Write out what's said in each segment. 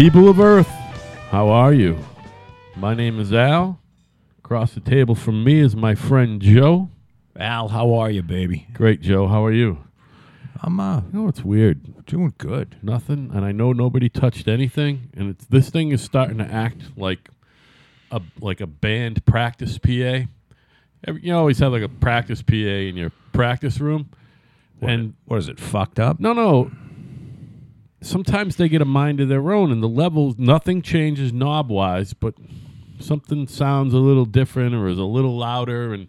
People of Earth, how are you? My name is Al. Across the table from me is my friend Joe. Al, how are you, baby? Great, Joe. How are you? I'm uh, You know it's weird? doing good. Nothing, and I know nobody touched anything, and it's this thing is starting to act like a like a band practice PA. Every, you always have like a practice PA in your practice room, and What is it? Fucked up? No, no. Sometimes they get a mind of their own, and the levels, nothing changes knob wise, but something sounds a little different or is a little louder, and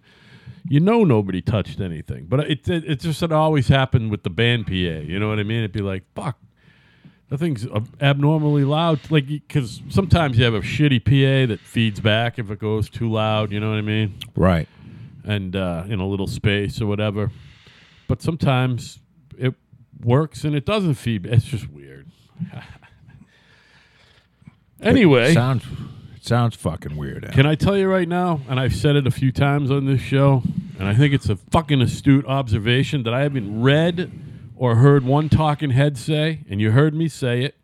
you know nobody touched anything. But it, it, it just had always happened with the band PA. You know what I mean? It'd be like, fuck, that thing's abnormally loud. Like, because sometimes you have a shitty PA that feeds back if it goes too loud. You know what I mean? Right. and uh, in a little space or whatever. But sometimes it works and it doesn't feed. It's just weird. anyway, sounds it sounds fucking weird. Al. can I tell you right now? And I've said it a few times on this show, and I think it's a fucking astute observation that I haven't read or heard one talking head say, and you heard me say it.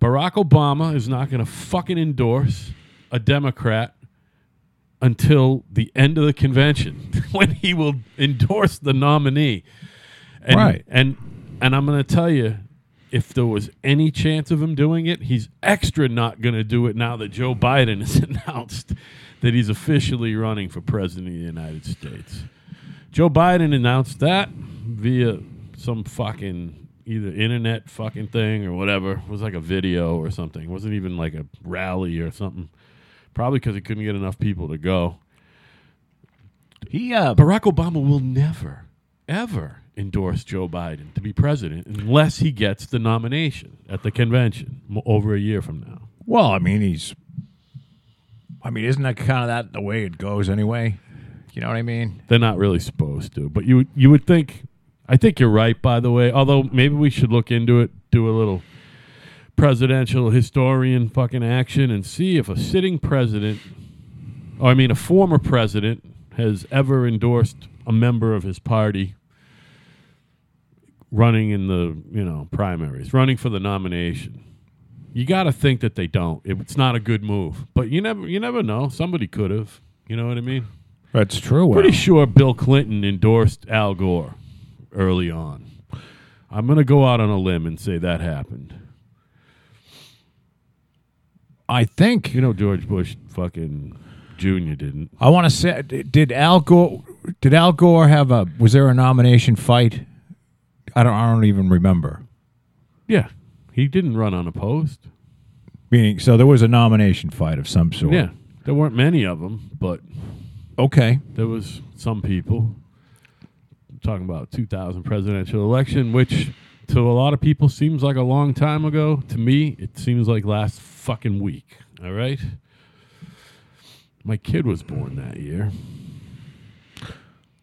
Barack Obama is not going to fucking endorse a Democrat until the end of the convention when he will endorse the nominee. And, Right. And and I'm going to tell you if there was any chance of him doing it, he's extra not going to do it now that Joe Biden has announced that he's officially running for president of the United States. Joe Biden announced that via some fucking either internet fucking thing or whatever. It was like a video or something. It wasn't even like a rally or something. Probably because he couldn't get enough people to go. He uh, Barack Obama will never, ever endorse Joe Biden to be president unless he gets the nomination at the convention over a year from now. well, I mean, he's. I mean, isn't that kind of that the way it goes anyway? You know what I mean? They're not really supposed to, but you you would think. I think you're right, by the way. Although maybe we should look into it, do a little presidential historian fucking action, and see if a sitting president, or I mean a former president, has ever endorsed a member of his party running in the you know primaries, running for the nomination. You got to think that they don't. It's not a good move, but you never you never know. Somebody could have. You know what I mean? That's true. Pretty sure Bill Clinton endorsed Al Gore early on. I'm going to go out on a limb and say that happened. I think. You know, George Bush fucking Jr. didn't. I want to say, did Al Gore? Did Al Gore have a? Was there a nomination fight? I don't. I don't even remember. Yeah, he didn't run unopposed. Meaning, so there was a nomination fight of some sort. Yeah, there weren't many of them, but Okay. there was some people. I'm talking about 2000 presidential election, which to a lot of people seems like a long time ago. To me, it seems like last fucking week. All right. My kid was born that year.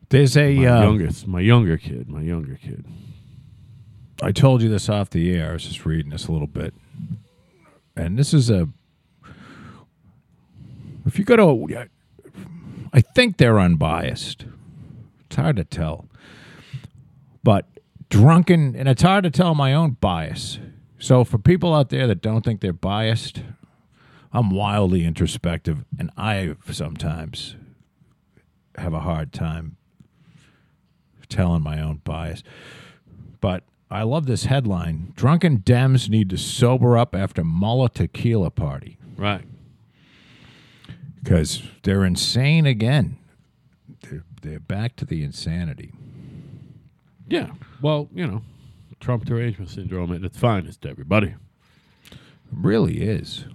There's a. My uh, youngest, my younger kid, my younger kid. I told you this off the air. I was just reading this a little bit, and this is a. If you go to, I think they're unbiased. It's hard to tell, but drunken, and it's hard to tell my own bias. So for people out there that don't think they're biased, I'm wildly introspective, and I sometimes have a hard time telling my own bias. But I love this headline Drunken Dems need to sober up after Mueller tequila party. Right. Because they're insane again. They're, they're back to the insanity. Yeah. Well, you know, Trump derangement syndrome at its finest, to everybody. It really is.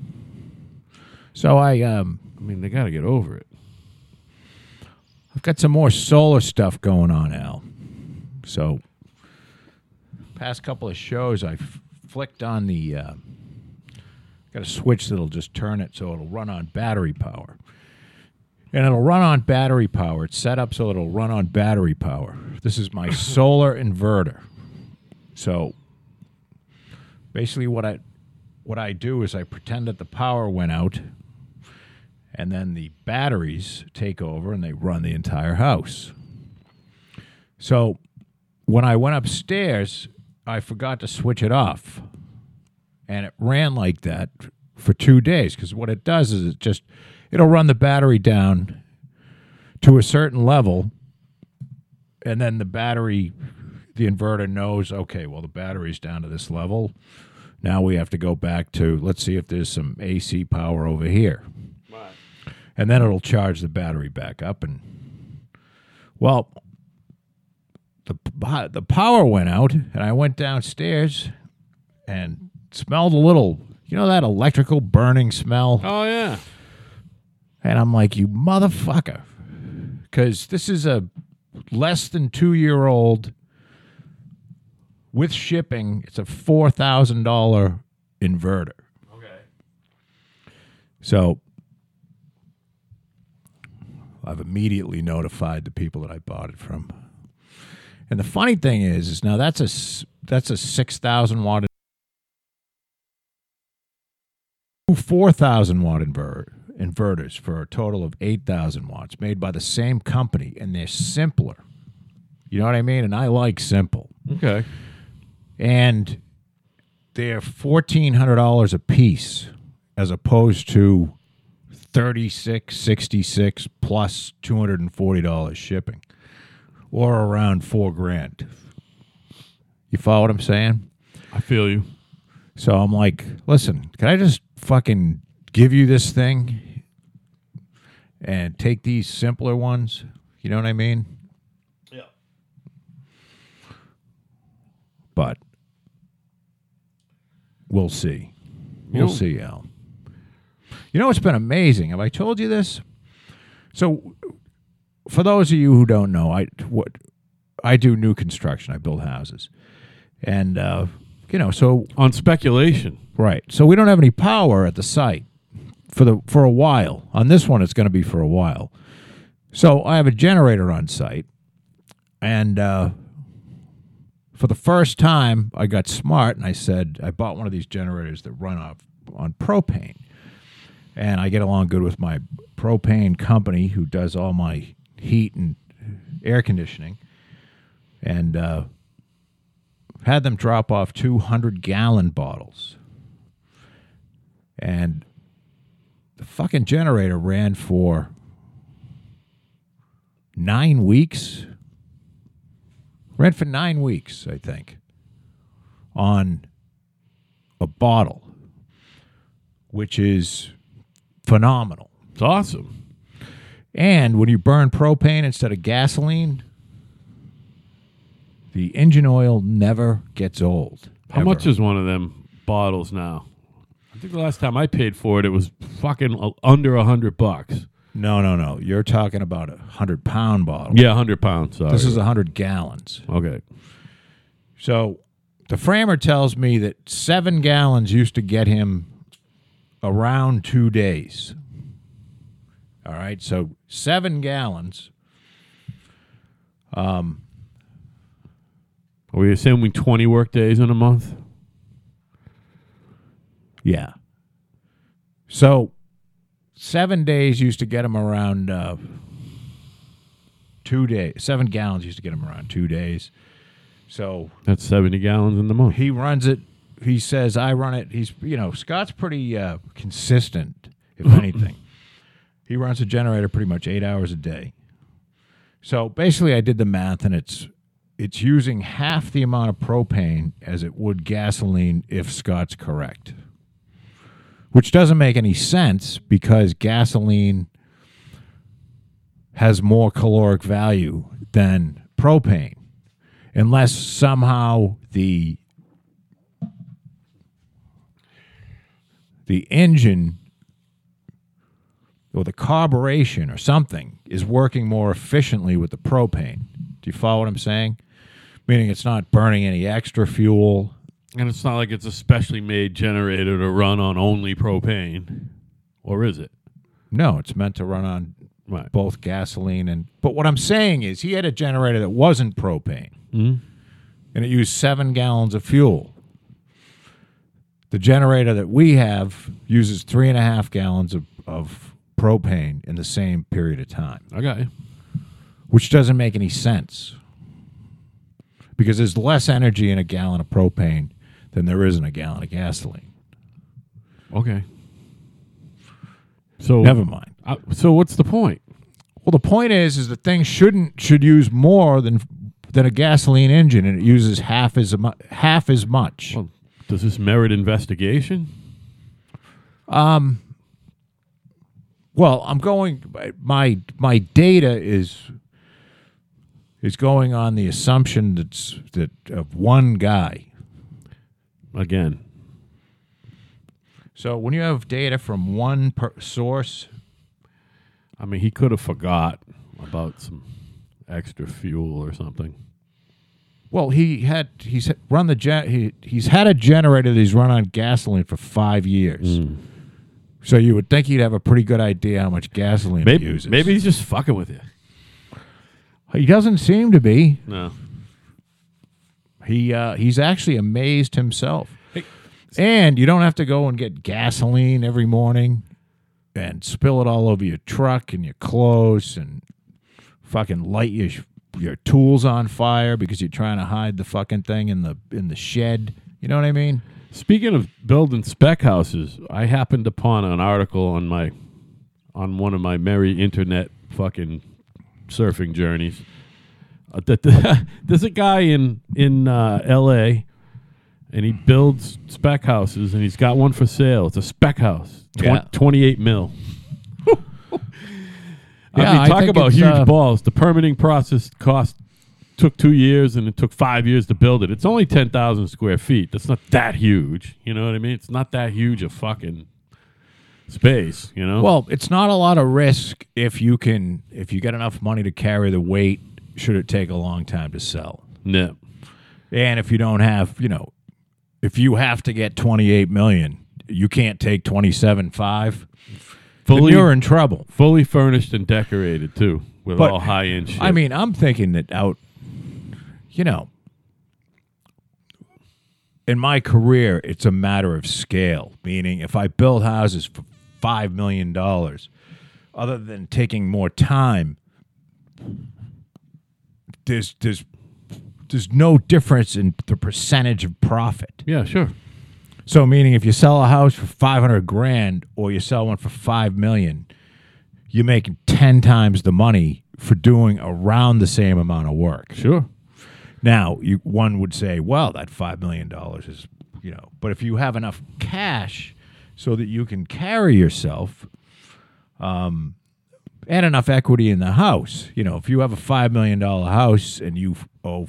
So I um I mean, they got to get over it. I've got some more solar stuff going on, Al. So past couple of shows I f- flicked on the uh, got a switch that'll just turn it so it'll run on battery power. And it'll run on battery power. It's set up so it'll run on battery power. This is my solar inverter. So basically what I what I do is I pretend that the power went out and then the batteries take over and they run the entire house. So when I went upstairs, I forgot to switch it off. and it ran like that for two days. Because what it does is it just it'll run the battery down to a certain level, and then the battery, the inverter knows, okay, well the battery's down to this level. Now we have to go back to let's see if there's some AC power over here and then it'll charge the battery back up and well the the power went out and I went downstairs and smelled a little you know that electrical burning smell Oh yeah. and I'm like you motherfucker cuz this is a less than 2 year old with shipping it's a $4000 inverter Okay. So I've immediately notified the people that I bought it from. And the funny thing is, is now that's a that's a six thousand watt, four thousand watt inverter inverters for a total of eight thousand watts, made by the same company, and they're simpler. You know what I mean? And I like simple Okay. and they're fourteen hundred dollars a piece as opposed to thirty six sixty six plus two hundred and forty dollars shipping, or around four grand. You follow what I'm saying? I feel you. So I'm like, listen, can I just fucking give you this thing and take these simpler ones? You know what I mean? Yeah. But we'll see. We'll know- see, Al. You know, it's been amazing. Have I told you this? So, for those of you who don't know, I what I do new construction. I build houses, and uh, you know, so On speculation. Right. So we don't have any power at the site for the for a while. On this one, it's going to be for a while. So I have a generator on site, and uh, for the first time, I got smart and I said I bought one of these generators that run off on propane, and I get along good with my propane company who does all my heat and air conditioning, and uh, had them drop off 200 gallon bottles. And the fucking generator ran for nine weeks. Ran for nine weeks, I think, on a bottle, which is phenomenal. It's awesome. And when you burn propane instead of gasoline, the engine oil never gets old. How ever. much is one of them bottles now? I think the last time I paid for it, it was fucking under a hundred bucks. No, no, no. You're talking about a hundred pound bottle. Yeah, hundred pounds. Sorry. This is a hundred gallons. okay. So the framer tells me that seven gallons used to get him around two days. All right, so seven gallons. Are we assuming twenty work days in a month? Yeah. So seven days used to get him around uh, two days. Seven gallons used to get him around two days. So That's seventy gallons in the month. he runs it. He says, I run it. He's, you know, Scott's pretty uh, consistent, if anything. He runs a generator pretty much eight hours a day. So basically, I did the math, and it's it's using half the amount of propane as it would gasoline if Scott's correct, which doesn't make any sense because gasoline has more caloric value than propane, unless somehow the the engine or the carburation or something is working more efficiently with the propane. Do you follow what I'm saying? Meaning it's not burning any extra fuel. and it's not like it's a specially made generator to run on only propane, or is it? No, it's meant to run on Right. both gasoline and. But what I'm saying is, he had a generator that wasn't propane, Mhm. and it used seven gallons of fuel. The generator that we have uses three and a half gallons of, of propane in the same period of time. Okay. which doesn't make any sense because there's less energy in a gallon of propane than there is in a gallon of gasoline. Okay. So Never mind. Uh, so what's the point? Well, the point is, is the thing shouldn't should use more than than a gasoline engine, and it uses half as half as much. Well, does this merit investigation? Well, I'm going. My my data is is going on the assumption that's that of one guy. Again, So when you have data from one per source, I mean, he could have forgot about some extra fuel or something. well, he had he's run the gen, he he's had a generator that he's run on gasoline for five years. Hmm. So you would think he'd have a pretty good idea how much gasoline Maybe, he uses. maybe he's just fucking with you. he doesn't seem to be. No. He uh, he's actually amazed himself. Hey. And you don't have to go and get gasoline every morning and spill it all over your truck and your clothes and fucking light your your tools on fire because you're trying to hide the fucking thing in the in the shed. You know what I mean? Speaking of building spec houses, I happened upon an article on my on one of my merry internet fucking surfing journeys. Uh, that the, there's a guy in in uh, L.A. and he builds spec houses, and he's got one for sale. It's a spec house, Twen- Yeah. 28 mil. I Yeah, mean, talk think about huge uh, balls. The permitting process cost took two years, and it took five years to build it. It's only ten thousand square feet. That's not that huge. You know what I mean? It's not that huge a fucking space. You know? Well, it's not a lot of risk if you can if you get enough money to carry the weight. Should it take a long time to sell? no. And if you don't have, you know, if you have to get 28 million, you can't take 27.5, then Fully, you're in trouble. fully furnished and decorated too, with But, all high end shit. I mean, I'm thinking that out, you know, in my career, it's a matter of scale. Meaning, if I build houses for $5 million, other than taking more time, there's, there's, there's no difference in the percentage of profit. yeah, sure. So, meaning if you sell a house for 500 grand or you sell one for 5 million, you're making 10 times the money for doing around the same amount of work. Sure. Now, you, one would say, well, that $5 million is, you know, but if you have enough cash so that you can carry yourself um, and enough equity in the house, you know, if you have a $5 million house and you owe,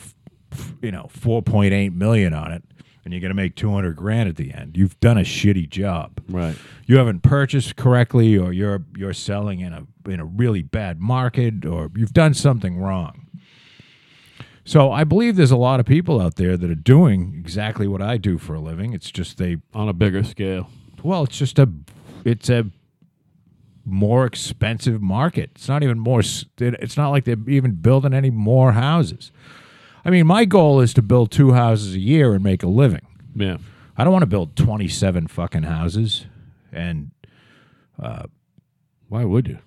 you know, 4.8 million on it and you're going to make 200 grand at the end, you've done a shitty job Right. you haven't purchased correctly or you're you're selling in a in a really bad market or you've done something wrong. So I believe there's a lot of people out there that are doing exactly what I do for a living. It's just they On a bigger scale. well, it's just a it's a more expensive market. It's not even more it's not like they're even building any more houses. I mean, my goal is to build two houses a year and make a living. Yeah. I don't want to build 27 fucking houses and uh, Why would you?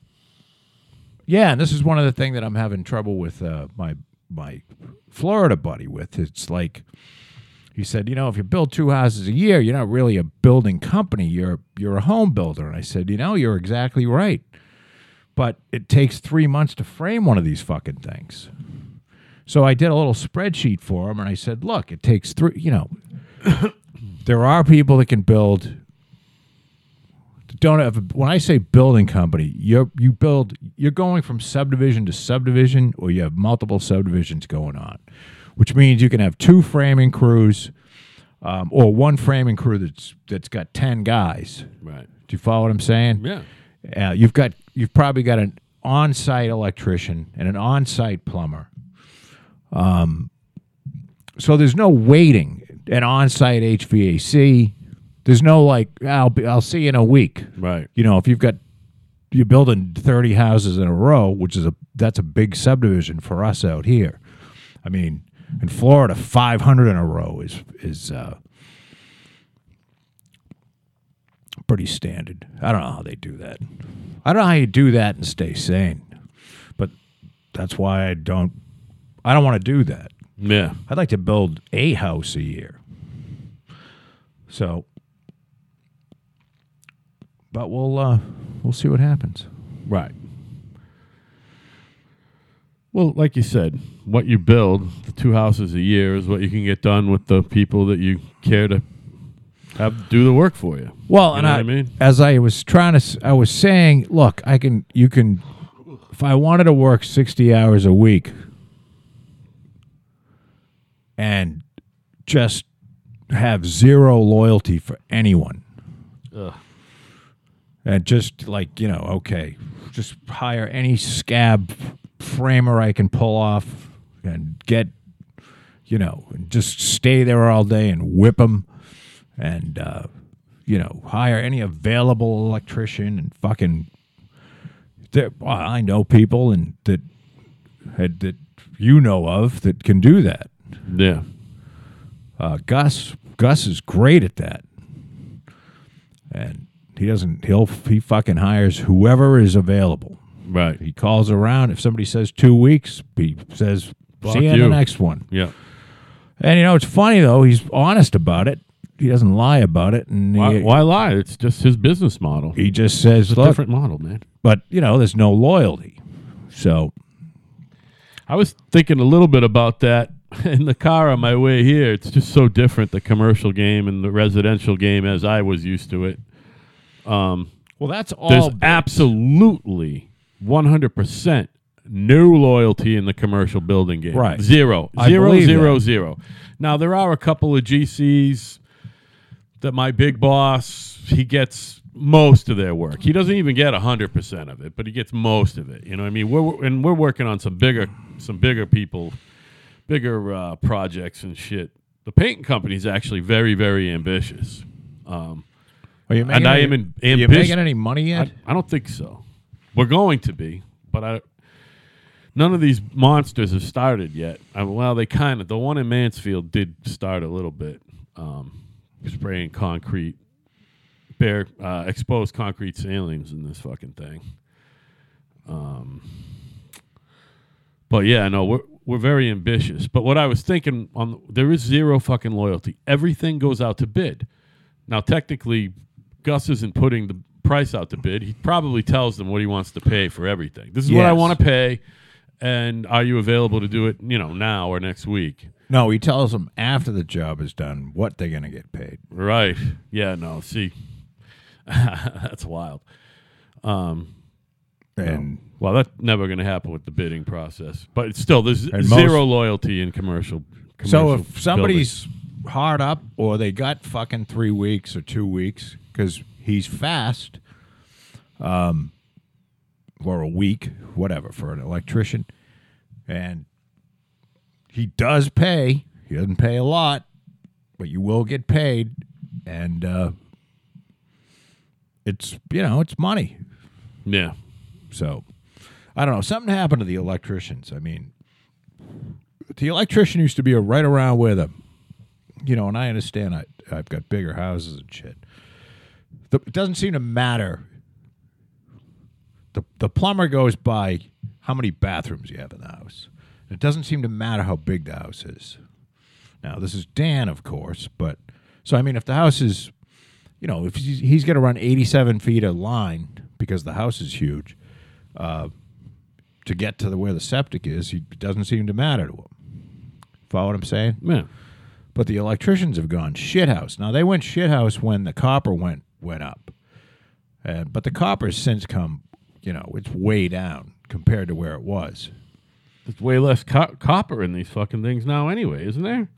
Yeah, and this is one of the things that I'm having trouble with uh, my my Florida buddy with. It's like he said, you know, if you build two houses a year, you're not really a building company. You're you're a home builder. And I said, you know, you're exactly right. But it takes three months to frame one of these fucking things. So I did a little spreadsheet for him, and I said, look, it takes three. You know, there are people that can build don't have when I say building company, you you build you're going from subdivision to subdivision, or you have multiple subdivisions going on, which means you can have two framing crews, um, or one framing crew that's that's got ten guys. Right. Do you follow what I'm saying? Yeah. Uh, you've got you've probably got an on-site electrician and an on-site plumber. Um, so there's no waiting. An on-site HVAC. There's no like I'll be, I'll see you in a week. Right. You know, if you've got you're building 30 houses in a row, which is a that's a big subdivision for us out here. I mean, in Florida, 500 in a row is is uh, pretty standard. I don't know how they do that. I don't know how you do that and stay sane. But that's why I don't I don't want to do that. Yeah. I'd like to build a house a year. So but we'll uh, we'll see what happens. Right. Well, like you said, what you build, the two houses a year, is what you can get done with the people that you care to have do the work for you. Well, You and I, I mean? as I was trying to, I was saying, look, I can, you can, if I wanted to work sixty hours a week and just have zero loyalty for anyone, Ugh. And just like you know, okay, just hire any scab framer I can pull off and get, you know, just stay there all day and whip them, and uh, you know, hire any available electrician and fucking. well, I know people and that had that you know of that can do that. Yeah. Uh, Gus Gus is great at that, and he doesn't. He'll he fucking hires whoever is available. Right. He calls around. If somebody says two weeks, he says, Fuck "See you in the next one." Yeah. And you know, it's funny though. He's honest about it. He doesn't lie about it, and Why, he, why lie? It's just his business model. he just says, It's a different model, man. but you know, there's no loyalty. So I was thinking a little bit about that in the car on my way here. It's just so different the commercial game and the residential game as I was used to it. Um, well, that's all. there's absolutely 100% no loyalty in the commercial building game. Right. Zero. I Zero, believe zero, that. zero. Now, there are a couple of GCs that my big boss, he gets most of their work. He doesn't even get 100% of it, but he gets most of it. You know what I mean? We're, and we're working on some bigger, some bigger people, bigger uh, projects and shit. The painting company is actually very, very ambitious. Um, Are you and I any, am in- Are you making any money yet? I, I don't think so. We're going to be, but I. None of these monsters have started yet. I, well, they kind of. The one in Mansfield did start a little bit, um, spraying concrete, bare uh, exposed concrete ceilings in this fucking thing. Um, but yeah, no, we're we're very ambitious. But what I was thinking on there is zero fucking loyalty. Everything goes out to bid. Now, technically, Gus isn't putting the price out to bid. He probably tells them what he wants to pay for everything. This is what I Yes. want to pay, and are you available to do it? You know, now or next week? no, he tells them after the job is done what they're going to get paid. Right? Yeah. No. See, that's wild. Um. And Well, that's never going to happen with the bidding process. But it's still, there's And zero loyalty in commercial. so if somebody's hard up or they got fucking three weeks or two weeks because he's fast, um, or a week, whatever, for an electrician, and he does pay. He doesn't pay a lot, but you will get paid, and uh, it's you know it's money. yeah, So I don't know. Something happened to the electricians. I mean, the electrician used to be right around with the, you know, and I understand I, I've got bigger houses and shit. The, it doesn't seem to matter. The, the plumber goes by how many bathrooms you have in the house. It doesn't seem to matter how big the house is. Now, this is Dan, of course, but so I mean, if the house is, you know, if he's, he's going to run 87 feet of line because the house is huge, uh, to get to the where the septic is, it doesn't seem to matter to him. Follow what I'm saying? yeah, But the electricians have gone shithouse. Now they went shithouse when the copper went went up, uh, but the copper's since come, you know, it's way down compared to where it was. there's way less co- copper in these fucking things now, anyway, isn't there?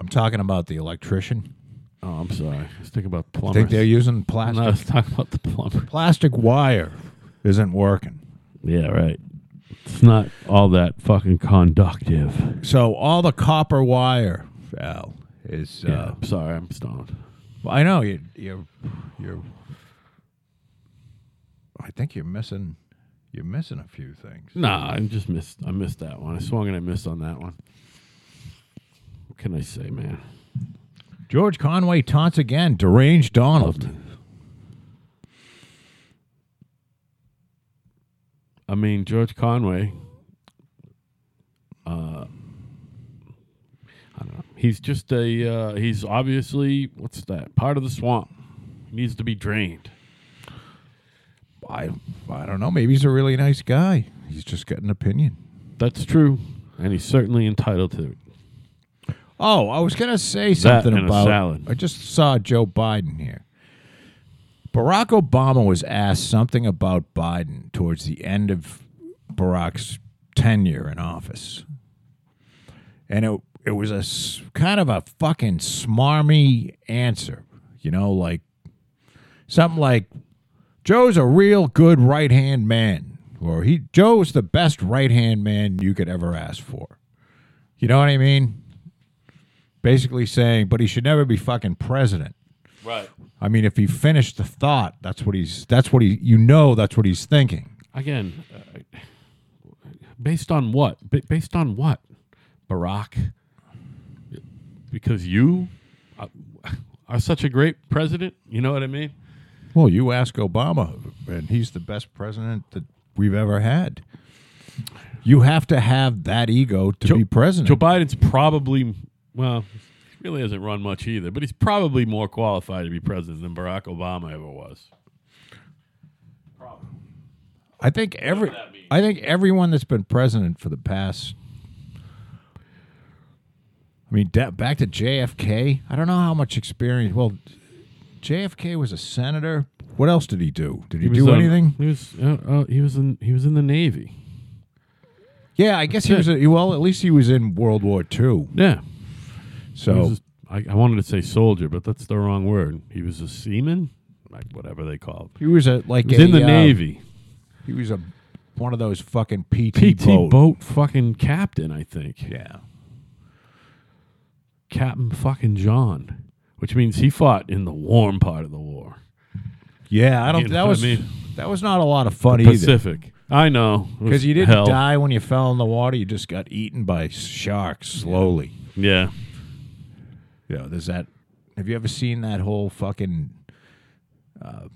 I'm talking about the electrician. Oh, I'm sorry. I was thinking about I plumbers. think they're using No, I plastic was talking about the plumber. plastic wire isn't working. Yeah, right. It's not all that fucking conductive. So all the copper wire, Val, is Yeah, uh, I'm sorry. I'm stoned. Well, I know you you you're. I think you're missing. You're missing a few things. Nah, I just missed. I missed that one. I swung and I missed on that one. What can I say, man? George Conway taunts again. Deranged Donald. I mean, George Conway. Uh, I don't know. He's just a. Uh, he's obviously what's that? Part of the swamp. He needs to be drained. I I don't know. Maybe he's a really nice guy. He's just got an opinion. That's true, and he's certainly entitled to it. Oh, I was gonna say something and a about. salad. I just saw Joe Biden here. Barack Obama was asked something about Biden towards the end of Barack's tenure in office, and it it was a kind of a fucking smarmy answer. You know, like something like Joe's a real good right hand man, or he Joe's the best right hand man you could ever ask for. You know what I mean? Basically saying, but he should never be fucking president. Right. I mean, if he finished the thought, that's what he's. That's what he. You know, that's what he's thinking. Again, uh, based on what? Ba- based on what? Barack. Because you are such a great president. You know what I mean? Well, you ask Obama, and he's the best president that we've ever had. You have to have that ego to Joe- be president. Joe Biden's probably well, he really hasn't run much either, but he's probably more qualified to be president than Barack Obama ever was. I think every. I think everyone that's been president for the past. I mean, back to JFK. I don't know how much experience. Well, JFK was a senator. What else did he do? Did he, was, do um, anything? He was uh, uh, he was in he was in the Navy. Yeah, I guess he That's was. A, well, at least he was in World War II. Yeah. So He a- I, I wanted to say soldier, but that's the wrong word. He was a seaman, like whatever they call it. he was a like He was a, in the uh, Navy. He was a one of those fucking PT, boat. PT boat. boat. fucking captain, I think. Yeah. Captain fucking John, which means he fought in the warm part of the war. Yeah, I don't. You know that what I was mean? that was not a lot of fun either. Pacific. I know. Because you didn't hell. die when you fell in the water. You just got eaten by sharks slowly. Yeah. You know, there's that. Have you ever seen that whole fucking? Uh,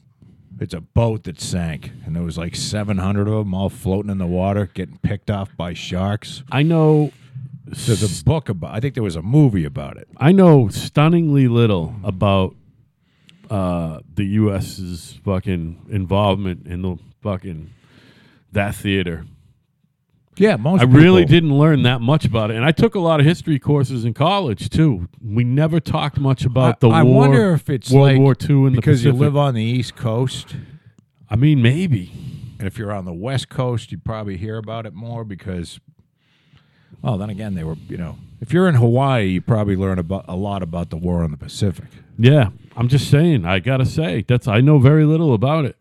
it's a boat that sank, and there was like 700 of them all floating in the water, getting picked off by sharks. I know There's a book about. I think there was a movie about it. I know stunningly little about uh, the U.S.'s fucking involvement in the fucking that theater. Yeah, most. I really didn't learn that much about it, and I took a lot of history courses in college too. We never talked much about the I, I wonder if it's World like, War II in the because you live on the East Coast, I mean, maybe. and if you're on the West Coast, you probably hear about it more because. Well, then again, they were. You know, if you're in Hawaii, you probably learn about a lot about the war in the Pacific. Yeah, I'm just saying. I gotta say that's I know very little about it,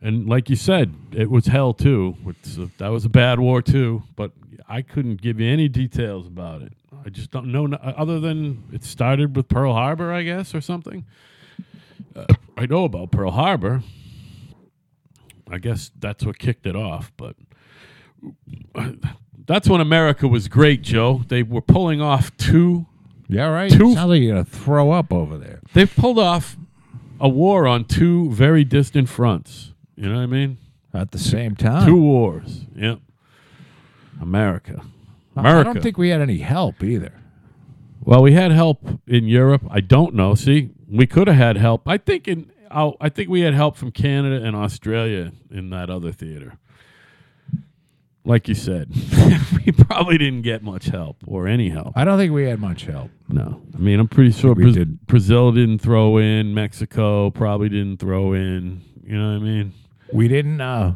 and like you said, it was hell too. A, that was a bad war too, but I couldn't give you any details about it. I just don't know other than it started with Pearl Harbor, I guess, or something. Uh, I know about Pearl Harbor. I guess that's what kicked it off, but that's when America was great, Joe. They were pulling off two Yeah, right. Two- Sounds like you're gonna throw up over there. They've pulled off a war on two very distant fronts. You know what I mean? At the same time, Two wars. Yep. America. I- America. I don't think we had any help either. well, we had help in Europe. I don't know. See, we could have had help. I think in oh, I think we had help from Canada and Australia in that other theater. Like you said, we probably didn't get much help or any help. I don't think we had much help. No, I mean I'm pretty sure we Braz- did. Brazil didn't throw in. Mexico probably didn't throw in. You know what I mean? We didn't. uh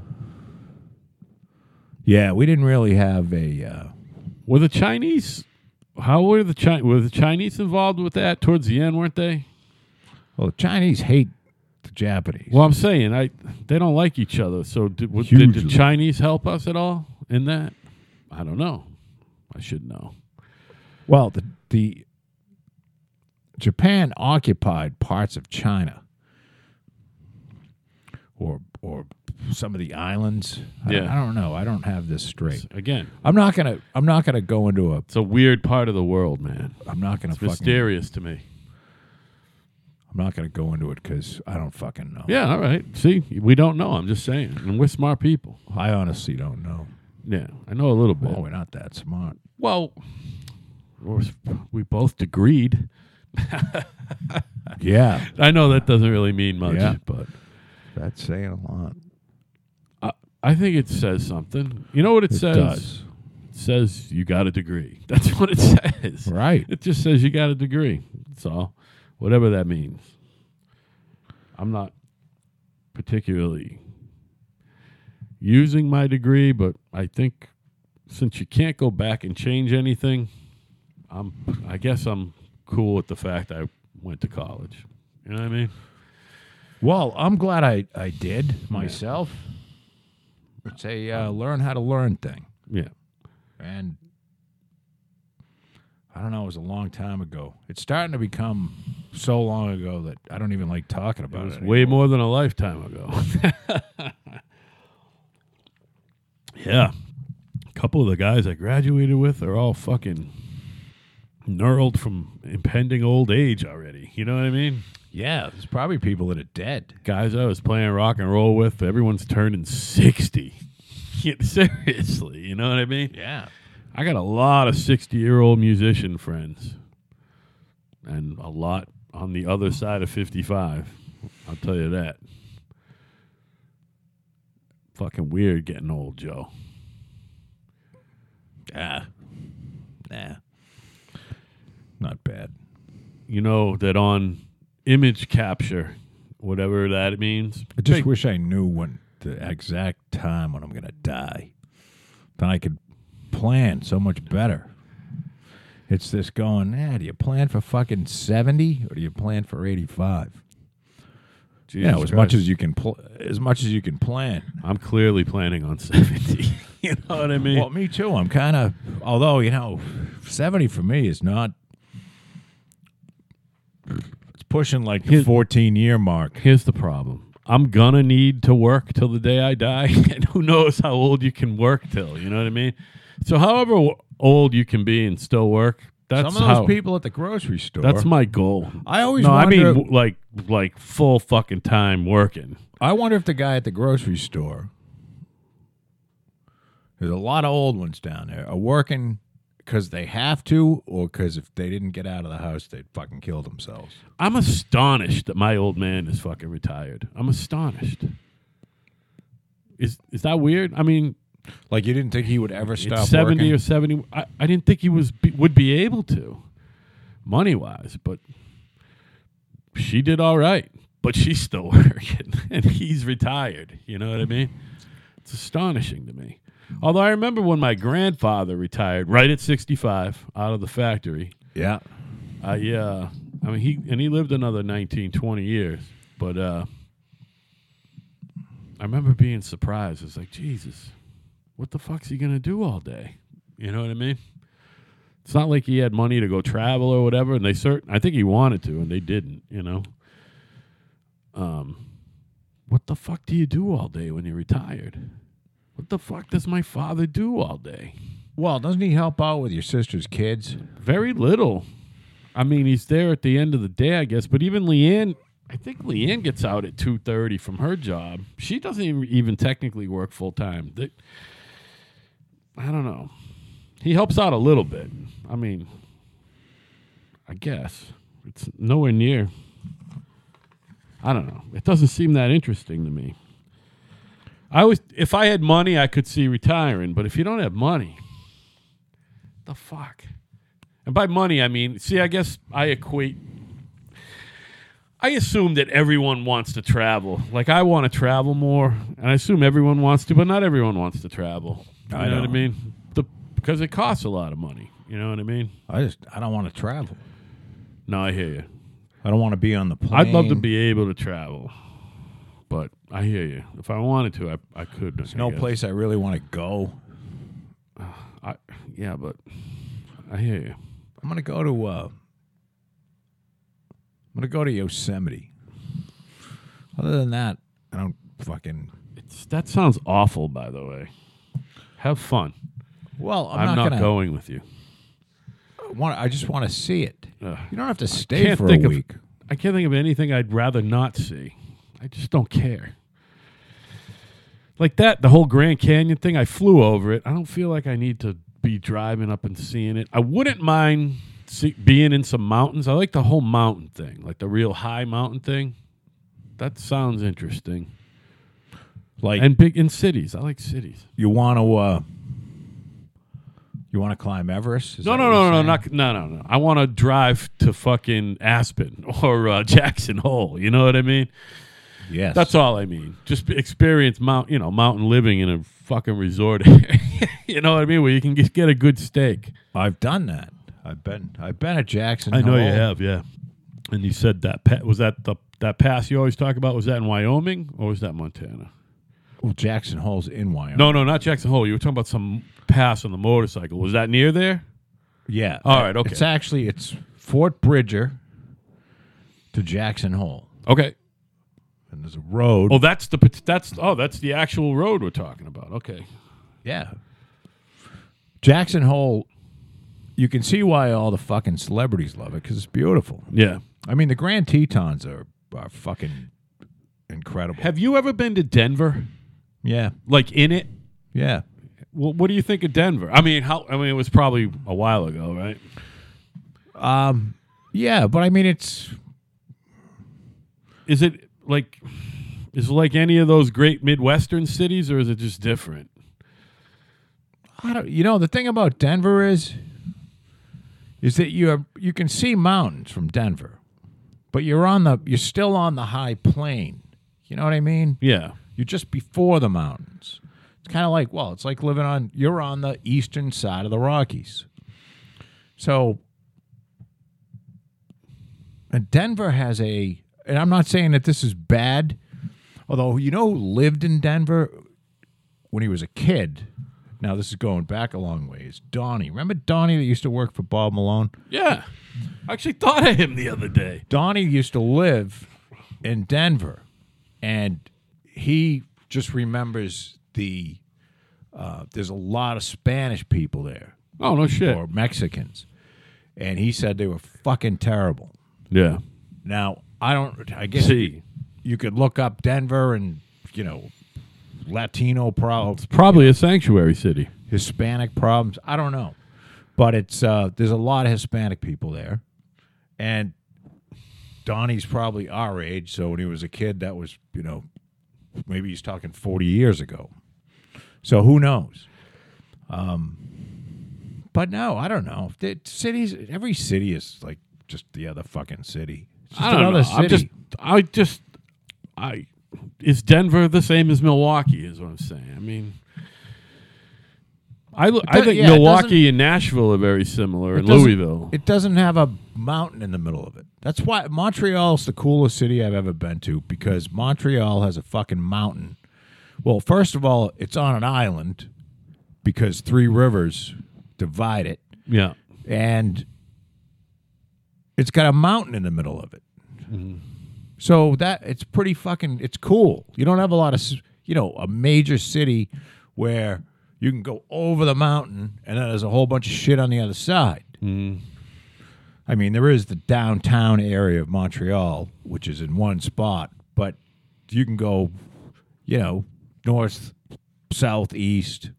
Yeah, we didn't really have a. uh Were the Chinese? How were the Chi- Were the Chinese involved with that towards the end? Weren't they? Well, the Chinese hate the Japanese. Well, I'm saying I they don't like each other. So did, w- did the Chinese help us at all in that? I don't know. I should know. Well, the the Japan occupied parts of China, or or some of the islands. I, Yeah. I don't know. I don't have this straight. Again, I'm not gonna. I'm not gonna go into a. it's a weird part of the world, man. I'm not gonna It's fucking. mysterious to me. I'm not gonna go into it because I don't fucking know. Yeah, all right. See, we don't know. I'm just saying, and we're smart people. I honestly don't know. Yeah, I know a little bit. Well, we're not that smart. Well, we both degreed. Yeah, I know that doesn't really mean much, Yeah. but that's saying a lot. I, I think it says something. You know what it, It says? does. It says you got a degree. That's what it says. Right. It just says you got a degree. That's all. Whatever that means. I'm not particularly using my degree, but I think since you can't go back and change anything, I'm I guess I'm cool with the fact I went to college. You know what I mean? Well, I'm glad I, I did myself. It's a uh, learn how to learn thing. Yeah. And I don't know, it was a long time ago. It's starting to become so long ago that I don't even like talking It about was it. way more than a lifetime ago. yeah. A couple of the guys I graduated with are all fucking knurled from impending old age already. You know what I mean? Yeah, there's probably people that are dead. Guys I was playing rock and roll with, everyone's turning 60. Seriously, you know what I mean? Yeah. I got a lot of 60 year old musician friends and a lot on the other side of 55. I'll tell you that. Fucking weird getting old, Joe. Yeah. Nah. Not bad. You know that on image capture, whatever that means, I just big- wish I knew when the exact time when I'm going to die. Then I could plan so much better. It's this going, eh, do you plan for fucking 70 or do you plan for 85? You know, Jesus as much as you can pl- as much as you can plan. I'm clearly planning on 70. you know what I mean? Well, me too. I'm kind of although, you know, 70 for me is not it's pushing like the Here- 14 year mark. Here's the problem. I'm gonna need to work till the day I die, and who knows how old you can work till? You know what I mean? So, however old you can be and still work, that's Some of those how, people at the grocery store. That's my goal. I always no, I mean like like full fucking time working. I wonder if the guy at the grocery store, there's a lot of old ones down there, are working because they have to or because if they didn't get out of the house, they'd fucking kill themselves. I'm astonished that my old man is fucking retired. I'm astonished. Is is that weird? I mean, Like you didn't think he would ever stop it's 70 working? or 70 I, I didn't think he was be, would be able to money wise but she did all right but she's still working and he's retired you know what i mean? It's astonishing to me. Although i remember when my grandfather retired right at 65 out of the factory. Yeah. uh, yeah i mean he and he lived another 19 20 years but uh i remember being surprised. It's like jesus what the fuck's he gonna do all day you know what i mean it's not like he had money to go travel or whatever and they certain i think he wanted to and they didn't you know um what the fuck do you do all day when you're retired what the fuck does my father do all day Well, doesn't he help out with your sister's kids? very little. I mean, he's there at the end of the day, I guess. But even Leanne, I think Leanne gets out at two thirty from her job. She doesn't even, even technically work full time. I don't know. He helps out a little bit. I mean, I guess it's nowhere near. I don't know. It doesn't seem that interesting to me. I was, if I had money, I could see retiring. But if you don't have money, the fuck? And by money, I mean, see, I guess I equate. I assume that everyone wants to travel. Like I want to travel more, and I assume everyone wants to, but not everyone wants to travel. You I know what I mean? The because it costs a lot of money. You know what I mean? I just I don't want to travel. No, I hear you. I don't want to be on the plane. I'd love to be able to travel, but I hear you. If I wanted to, I I could. There's no place I really want to go. I, yeah, but I hear you. I'm gonna go to uh I'm gonna go to Yosemite. Other than that, I don't fucking It's, that sounds awful, by the way. Have fun. well, I'm, I'm, not, not, gonna going with you. Want, I just want to see it. Ugh. You don't have to stay for a think of- week. I can't think of anything I'd rather not see. I just don't care. Like that, the whole Grand Canyon thing, I flew over it. I don't feel like I need to be driving up and seeing it. I wouldn't mind see, being in some mountains. I like the whole mountain thing, like the real high mountain thing. That sounds interesting. Like And big in cities. I like cities. you want to uh, you want to climb Everest? Is No, that no, what no, you're no, saying? not, no, no, no. I want to drive to fucking Aspen or uh, Jackson Hole. You know what I mean? Yes, That's all I mean. Just experience mount, you know, mountain living in a fucking resort. you know what I mean? Where you can just get a good steak. I've done that. I've been I've been at Jackson. I know you have, yeah. And you said that pa- was that the that pass you always talk about? Was that in Wyoming or was that Montana? Well, Jackson Hole's in Wyoming. No, no, not Jackson Hole. You were talking about some pass on the motorcycle. Was that near there? Yeah. All right, okay. It's actually it's Fort Bridger to Jackson Hole, Okay. and there's a road. Oh, that's the that's oh that's the actual road we're talking about. Okay. Yeah. Jackson Hole. You can see why all the fucking celebrities love it because it's beautiful. Yeah. I mean, the Grand Tetons are are fucking incredible. Have you ever been to Denver? Yeah, Like in it? yeah. Well, what do you think of Denver? I mean, how? I mean, it was probably a while ago, right? Um, yeah, but I mean, it's Is it like is it like any of those great Midwestern cities, or is it just different? I don't. You know, the thing about Denver is, is that you are, you can see mountains from Denver, but you're on the you're still on the high plain. You know what I mean? Yeah. You're just before the mountains. It's kind of like well, it's like living on you're on the eastern side of the Rockies. So, and Denver has a, and I'm not saying that this is bad, although you know who lived in Denver when he was a kid. Now this is going back a long ways. Donnie, remember Donnie that used to work for Bob Malone? Yeah. I actually thought of him the other day. Donnie used to live in Denver, and he just remembers the. Uh, there's a lot of Spanish people there Oh no shit. or Mexicans, and he said they were fucking terrible. Yeah. Now I don't. I guess See. you could look up Denver and you know Latino problems, Probably a sanctuary city. Hispanic problems. I don't know, but it's uh, there's a lot of Hispanic people there, and Donnie's probably our age. So when he was a kid, that was you know maybe he's talking forty years ago. So who knows? Um, but no, I don't know. The cities, every city is like just the other fucking city. It's just I don't know. another I'm just. I just I is Denver the same as Milwaukee is what I'm saying. I mean I, lo- I think yeah, it Milwaukee and Nashville are very similar, and doesn't- Louisville. It doesn't have a mountain in the middle of it. That's why Montreal's the coolest city I've ever been to because Montreal has a fucking mountain. Well, first of all, it's on an island because three rivers divide it, yeah. and it's got a mountain in the middle of it. Mm-hmm. So that it's pretty fucking. It's cool. You don't have a lot of, s- you know, a major city where you can go over the mountain and then there's a whole bunch of shit on the other side. I mean, there is the downtown area of Montreal, which is in one spot, but you can go, you know, north, south, east.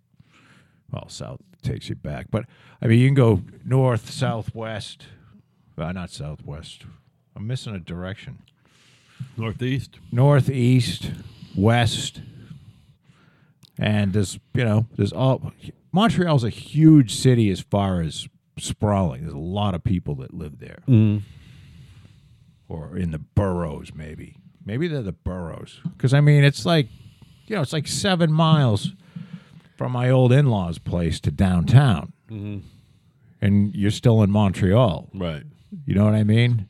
Well, south takes you back, but I mean, you can go north, southwest. Uh, not southwest. I'm missing a direction. Northeast. Northeast, west, and there's you know there's all. Montreal's a huge city as far as sprawling. There's a lot of people that live there Mm. or in the boroughs maybe maybe they're the boroughs because i mean it's like you know it's like seven miles from my old in-laws place to downtown and you're still in montreal Right. you know what i mean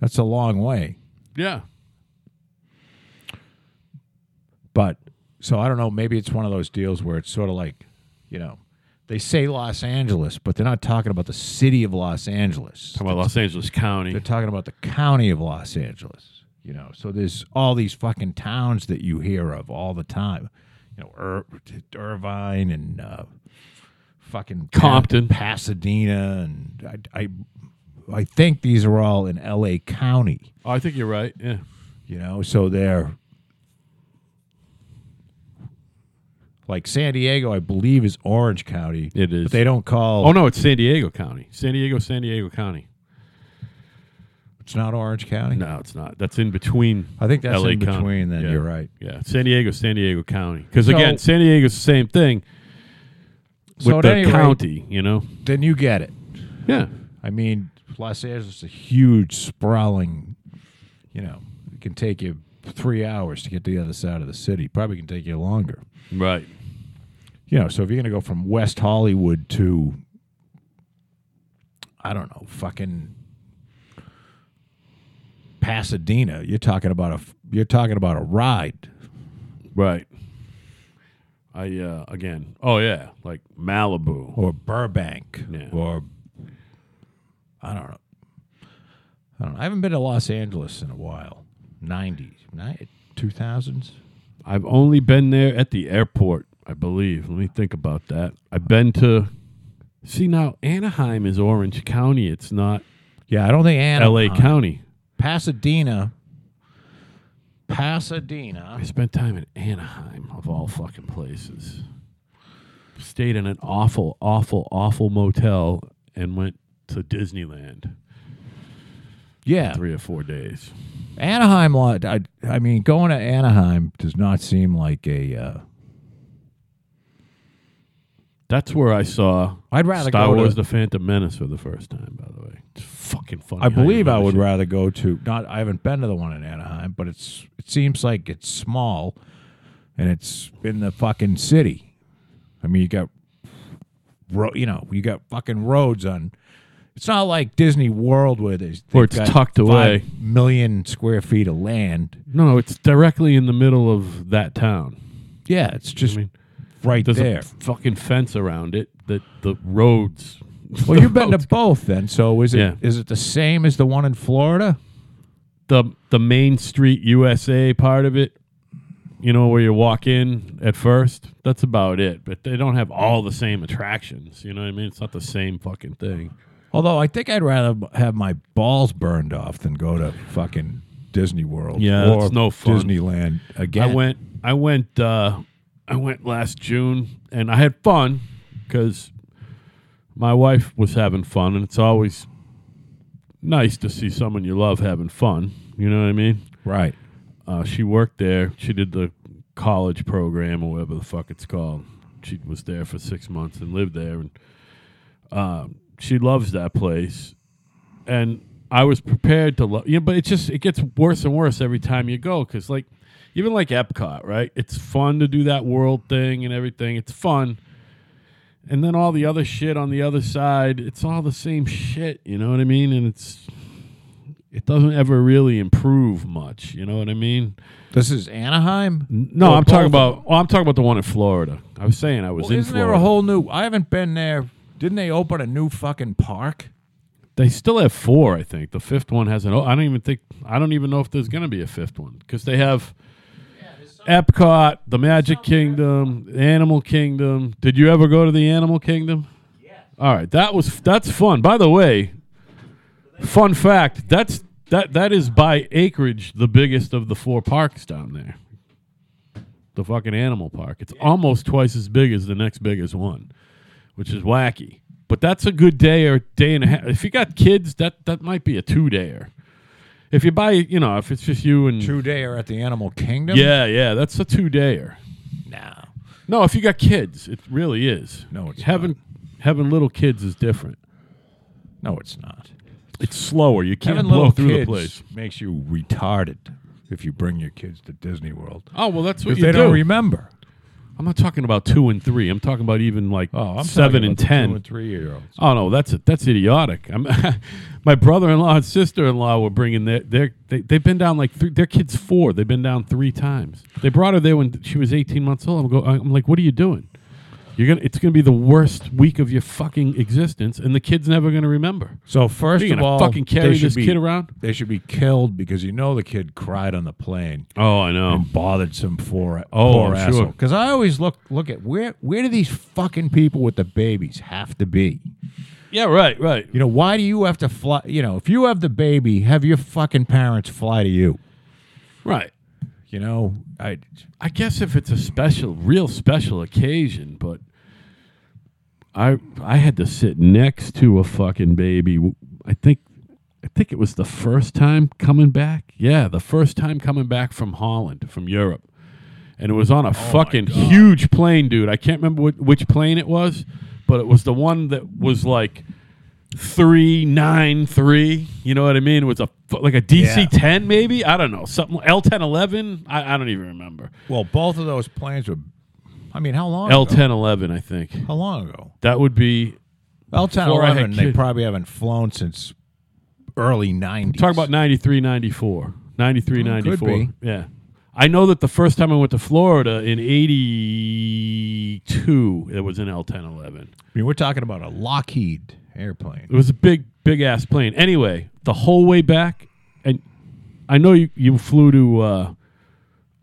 that's a long way Yeah. but so i don't know maybe it's one of those deals where it's sort of like you know they say los angeles but they're not talking about the city of los angeles Talking about Los Angeles County. They're talking about the county of Los Angeles. You know, so there's all these fucking towns that you hear of all the time. You know, Ir- Irvine and uh, fucking Compton. Pasadena, and I, I, I think these are all in L.A. County. Oh, I think you're right. Yeah. You know, so they're. Like San Diego, I believe, is Orange County. It is. But they don't call. Oh no, it's San Diego County. San Diego, San Diego County. it's not Orange County. No, it's not. That's in between. I think that's LA in County. between. Then Yeah. you're right. Yeah, San Diego, San Diego County. Because So- again, San Diego's the same thing with So the any rate- county. You know. Then you get it. Yeah. I mean, Los Angeles is a huge, sprawling. You know, it can take you three hours to get to the other side of the city. Probably can take you longer. Right. You know, so if you're going to go from West Hollywood to, I don't know, fucking Pasadena, you're talking about a you're talking about a ride. Right. I uh again. Oh yeah, like Malibu. or Burbank Yeah. or I don't know. I don't know. I haven't been to Los Angeles in a while. 90s, ni- 2000s. I've only been there at the airport, I believe. Let me think about that. I've been to See now Anaheim is Orange County. It's not Yeah, I don't think Anaheim. LA County. Pasadena. Pasadena. I spent time in Anaheim of all fucking places. Stayed in an awful, awful, awful motel and went to Disneyland Yeah, three or four days. Anaheim. I, I mean, going to Anaheim does not seem like a. Uh, That's where I saw I'd rather Star go Wars: to. The Phantom Menace for the first time. By the way, it's fucking funny. I how you believe I remember would shit. rather go to. Not. I haven't been to the one in Anaheim, but it's. It seems like it's small, and it's in the fucking city. I mean, you got. Ro- you know, you got fucking roads on. It's not like Disney World where there's Where they've it's got tucked away. five million square feet of land. No, it's directly in the middle of that town. Yeah, it's just I mean, right there's there. a fucking fence around it. That the roads. well, the you've been to roads- both then. So is it is Yeah. it the same as the one in Florida? the the Main Street USA part of it. You know where you walk in at first. That's about it. But they don't have all the same attractions. You know what I mean? It's not the same fucking thing. Although I think I'd rather have my balls burned off than go to fucking Disney World. Yeah, or no fun. Disneyland again. I went. I went. Uh, I went last June, and I had fun because my wife was having fun, and it's always nice to see someone you love having fun. You know what I mean? right. Uh, she worked there. She did the college program or whatever the fuck it's called. She was there for six months and lived there, and uh, she loves that place. And I was prepared to love, you know, but it just it gets worse and worse every time you go because like even like Epcot, right? It's fun to do that world thing and everything. It's fun. And then all the other shit on the other side, it's all the same shit, you know what I mean? And it's it doesn't ever really improve much, you know what I mean? This is Anaheim. No, Or I'm talking about. Oh, I'm talking about the one in Florida. I was saying I was Well, in isn't Florida. there a whole new? I haven't been there. Didn't they open a new fucking park? they still have four. I think the fifth one hasn't. I don't even think. I don't even know if there's going to be a fifth one because they have Epcot, the Magic Kingdom, the Animal Kingdom. Did you ever go to the Animal Kingdom? Yeah. All right, that was that's fun. By the way, fun fact that's that that is by acreage the biggest of the four parks down there. The fucking animal park. It's almost twice as big as the next biggest one, which is wacky. But that's a good day or day and a half. If you got kids, that that might be a two dayer. If you buy, you know, if it's just you and Two day or at the Animal Kingdom? yeah, yeah, that's a two dayer. No. No, if you got kids, it really is. No, it's having having little kids is different. No, it's not. It's slower. You can't Having blow through the place. makes you retarded if you bring your kids to Disney World Oh well, that's what you they do. don't remember. I'm not talking about two and three. I'm talking about even like Oh, I'm seven and ten. two and three year olds. Oh no, that's that's idiotic. I'm, my brother-in-law and sister-in-law were bringing their their they they've been down like three, their kids four. They've been down three times. They brought her there when she was 18 months old. I'm go. I'm like, what are you doing? You're gonna. It's gonna be the worst week of your fucking existence, and the kid's never gonna remember. So first Are you of gonna all, fucking they carry should this be- kid around? They should be killed because you know the kid cried on the plane Oh, I know. and bothered some poor, Oh, poor I'm asshole. sure. Because I always look look at where where do these fucking people with the babies have to be? Yeah, right, right. You know, why do you have to fly? You know, if you have the baby, have your fucking parents fly to you. Right. You know, I I guess if it's a special, real special occasion, but I I had to sit next to a fucking baby. I think I think it was the first time coming back. Yeah, the first time coming back from Holland, from Europe, and it was on a oh fucking huge plane, dude. I can't remember which plane it was, but it was the one that was like three nine three. You know what I mean? It was a like a DC Yeah. ten, maybe. I don't know something L ten eleven. I, I don't even remember. well, both of those planes were. I mean, how long? L ten eleven, I think. How long ago? That would be L ten had. They probably haven't flown since early nineties. talk about 93, 94. 93, Oh, could 94. be. Yeah. I know that the first time I went to Florida in 82, it was an L 10 11. I mean, we're talking about a Lockheed airplane. It was a big, big ass plane. Anyway, the whole way back, and I know you, you flew to uh,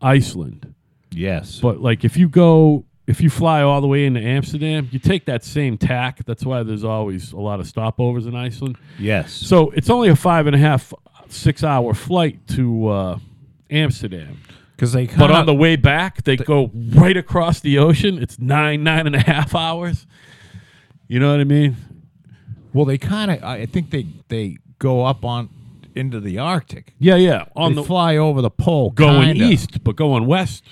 Iceland, Yes, but like if you go, if you fly all the way into Amsterdam, you take that same tack. That's why there's always a lot of stopovers in Iceland. yes. So it's only a five and a half, six hour flight to uh, Amsterdam. Because they But on the way back, they go right across the ocean. It's nine, nine and a half hours. You know what I mean? Well, they kind of. I think they they go up on into the Arctic. Yeah, yeah. On they the fly over the pole, going kinda. east, but going west,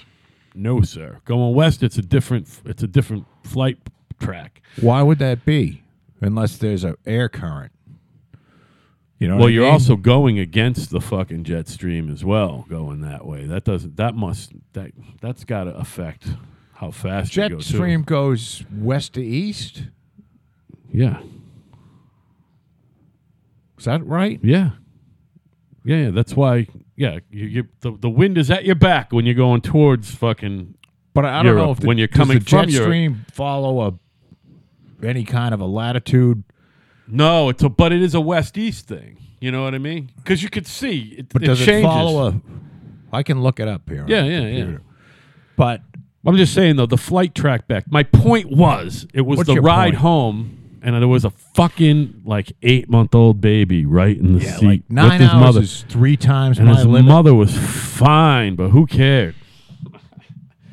no, sir. Going west, it's a different. It's a different flight track. Why would that be? Unless there's a air current. You know. Well, you're mean? also going against the fucking jet stream as well. Going that way, that doesn't. That must. That that's got to affect how fast you jet go. too. stream goes west to east. Yeah. Is that right? Yeah. Yeah, yeah, that's why. Yeah, you, you the, the wind is at your back when you're going towards fucking. But I, I don't know if the, when you're does coming the jet from Europe. stream follow a any kind of a latitude. No, it's a but it is a west east thing. You know what I mean? Because you could see it. But it does it follow a? I can look it up here. Yeah, the yeah, yeah. But I'm just saying though, the flight track back. My point was, it was the ride point? home, and there was a fucking like eight month old baby right in the yeah, seat like nine with his hours mother, is three times and my his limit. mother was fine, but who cared?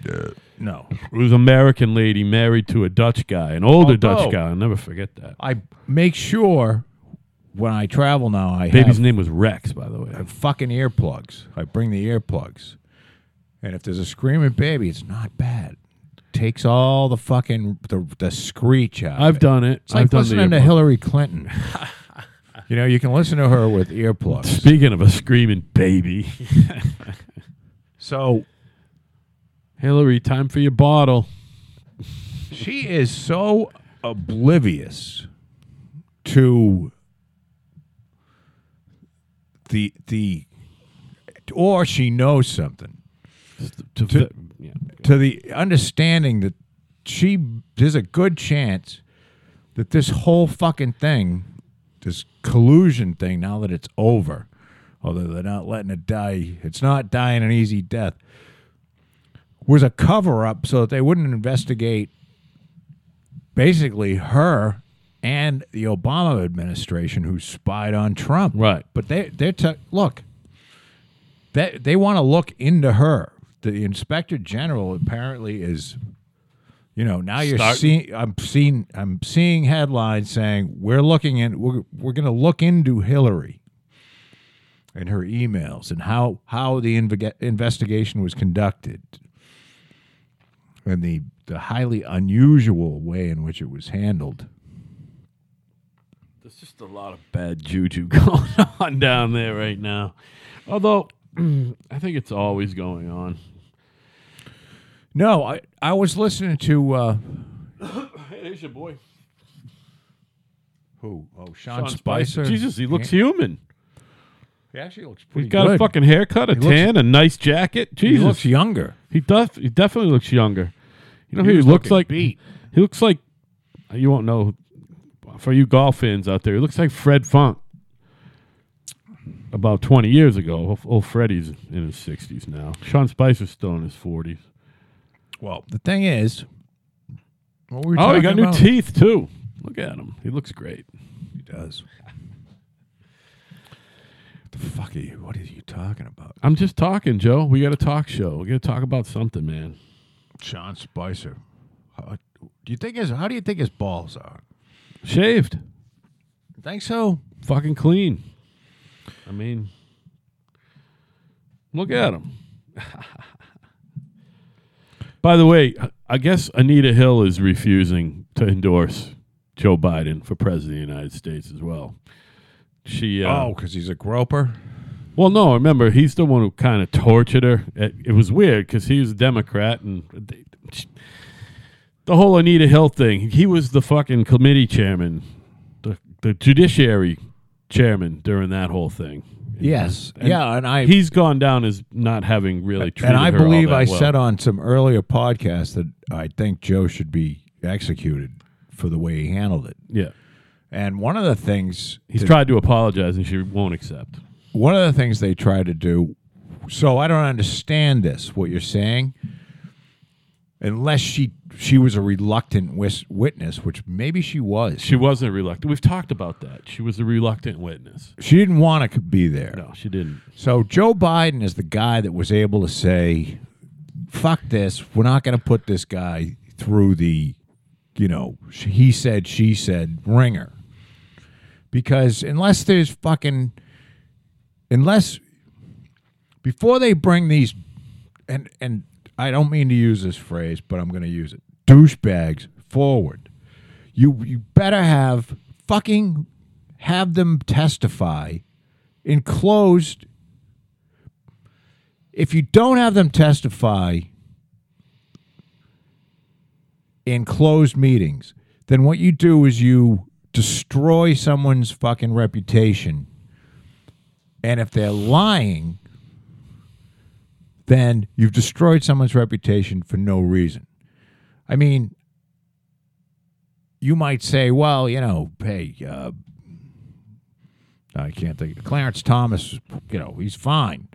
Uh, no, It was an American lady married to a Dutch guy, an older Although- Dutch guy. I'll never forget that. I make sure when I travel now, I Baby's have, name was Rex, by the way. have fucking earplugs. I bring the earplugs, and if there's a screaming baby, it's not bad. Takes all the fucking the, the screech out. I've it. done it. It's like I've done listening to. Hillary Clinton. you know, you can listen to her with earplugs. Speaking of a screaming baby, So Hillary, time for your bottle. she is so oblivious to the the or she knows something To, To-. To the understanding that she there's a good chance that this whole fucking thing this collusion thing now that it's over although they're not letting it die it's not dying an easy death was a cover up so that they wouldn't investigate basically her and the Obama administration who spied on Trump Right. but they they're t- look they they want to look into her. The inspector general apparently is, you know, now you're Start- seeing. I'm seeing. I'm seeing headlines saying we're looking in. We're we're going to look into Hillary and her emails and how how the inve- investigation was conducted and the the highly unusual way in which it was handled. There's just a lot of bad juju going on down there right now. Although, I think it's always going on. No, I I was listening to uh, Hey, there's your boy. who? Oh, Sean, Sean Spicer. Jesus, he looks human. He actually looks pretty He's got good. a fucking haircut, a He looks- tan, a nice jacket. He Jesus, looks younger. He does. He definitely looks younger. You know who He he, was looks looking like? beat. He looks like. You won't know. For you golf fans out there, he looks like Fred Funk. About twenty years ago, old, old Freddie's in his sixties now. Sean Spicer's still in his forties. Well, the thing is, what were we Oh, he got new teeth too. Look at him. He looks great. He does. What the fuck are you? What are you talking about? I'm just talking, Joe. We got a talk show. We got to talk about something, man. Sean Spicer. How, do you think his? How do you think his balls are? Shaved, Think so? fucking clean. I mean, look at him. By the way, I guess Anita Hill is refusing to endorse Joe Biden for president of the United States as well. She, uh, Oh, because he's a groper. well, no, remember he's the one who kind of tortured her. It, it was weird because he was a Democrat and they, the whole Anita Hill thing. He was the fucking committee chairman, the the judiciary chairman during that whole thing. Yes. And yeah, and I he's gone down as not having really treated and I believe I well. said on some earlier podcast that I think Joe should be executed for the way he handled it. yeah. And one of the things He's that- tried to apologize and she won't accept. one of the things they try to do so i don't understand this what you're saying unless she she was a reluctant wis- witness which maybe she was She wasn't reluctant. We've talked about that. She was a reluctant witness. she didn't want to be there No, she didn't. so joe biden is the guy that was able to say fuck this we're not going to put this guy through the you know he said she said ringer because unless there's fucking unless before they bring these and and I don't mean to use this phrase, but I'm going to use it. Douchebags forward. You you better have fucking have them testify in closed if you don't have them testify in closed meetings, then what you do is you destroy someone's fucking reputation. And if they're lying, then you've destroyed someone's reputation for no reason. I mean, you might say, well, you know, hey, uh, I can't think. Clarence Thomas, you know, he's fine.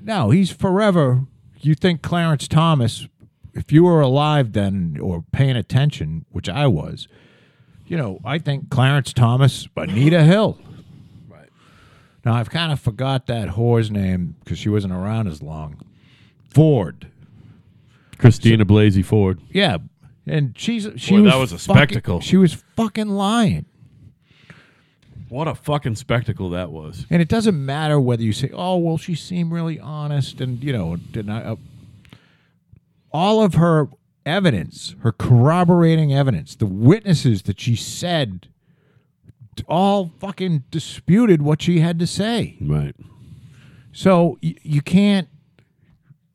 No, he's forever. You think Clarence Thomas, if you were alive then or paying attention, which I was, you know, I think Clarence Thomas, Anita Hill. Now I've kind of forgot that whore's name because she wasn't around as long. Ford. Christina Blasey Ford. Yeah, and she's she Boy, was that was a fucking- spectacle. She was fucking lying. What a fucking spectacle that was. And it doesn't matter whether you say, "Oh, well, she seemed really honest," and you know, did I, uh, all of her evidence, her corroborating evidence, the witnesses that she said, all fucking disputed what she had to say. Right. So y- you can't.